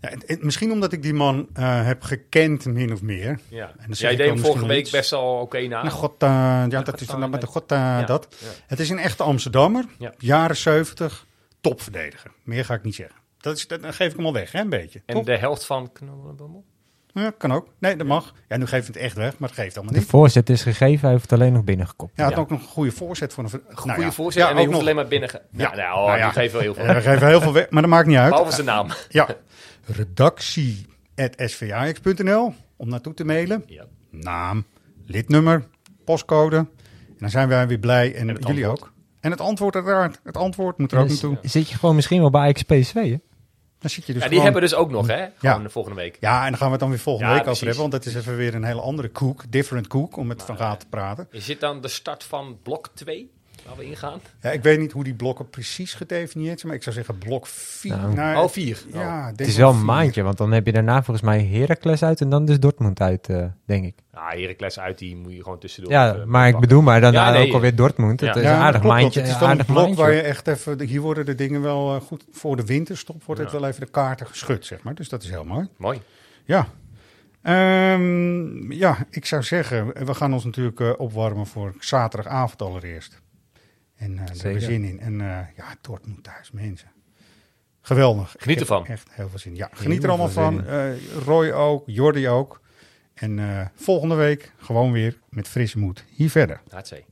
Ja, misschien omdat ik die man eh, heb gekend, min of meer. Ja. En dan Jij deed vorige week iets. best al oké na. Nou, god, eh, ja, dat is dan met de god dat. ja. Het is een echte Amsterdammer. Ja. Jaren 70, topverdediger. Meer ga ik niet zeggen. Dat, is, dat dan geef ik hem al weg, hè, een beetje. En de helft van Knollenbummel? Ja, kan ook. Nee, dat mag. Ja, nu geef ik het echt weg, maar dat geeft allemaal De niet. voorzet is gegeven, hij heeft het alleen nog binnengekopt. Ja, had Ja. ook nog een goede voorzet voor een... ver- Goede nou ja. voorzet. Ja, en ook hoeft nog. alleen maar binnen. ge- Ja. Ja, nou, Nou ja. geven wel heel veel. Ja, we geven heel veel weg, maar dat maakt niet uit. Behalve zijn naam. <laughs> Ja, redactie.svajax.nl om naartoe te mailen. Ja. Naam, lidnummer, postcode. En dan zijn wij weer blij en, het jullie antwoord. ook. En het antwoord uiteraard. Het antwoord moet er ook Dus naartoe. Zit je gewoon misschien wel bij PSV, hè? Dan zit je dus Ja, die gewoon- hebben dus ook nog, hè? Gewoon de volgende week. Ja, en dan gaan we het dan weer volgende Ja, week over hebben. Want dat is even weer een hele andere koek. Different koek, om met Van Gaal te praten. Is dit dan de start van blok 2? Waar we ingaan? Ja, ik weet niet hoe die blokken precies gedefinieerd zijn. Maar ik zou zeggen blok 4. Nou, Oh, vier. Ja, Het is wel een maandje, want dan heb je daarna volgens mij Heracles uit en dan dus Dortmund uit, eh, denk ik. Ja, Heracles uit, die moet je gewoon tussendoor. Ja, maar ik bedoel maar daarna Ja, nee, ook alweer Dortmund. Het ja. is een aardig klopt maandje. Het is dan aardig een blok maandje. waar je echt even... Hier worden de dingen wel eh, goed voor de winterstop. Wordt het wel even de kaarten geschud, zeg maar. Dus dat is heel mooi. Mooi. Ja. Ehm, ja, ik zou zeggen, we gaan ons natuurlijk eh, opwarmen voor zaterdagavond allereerst. En eh, er zin in. En eh, ja, Dortmund thuis, mensen. Geweldig. Geniet ervan. Echt heel veel zin. Ja, geniet er allemaal van. Eh, Roy ook, Jordi ook. En volgende week gewoon weer met frisse moed hier verder. Hartzee.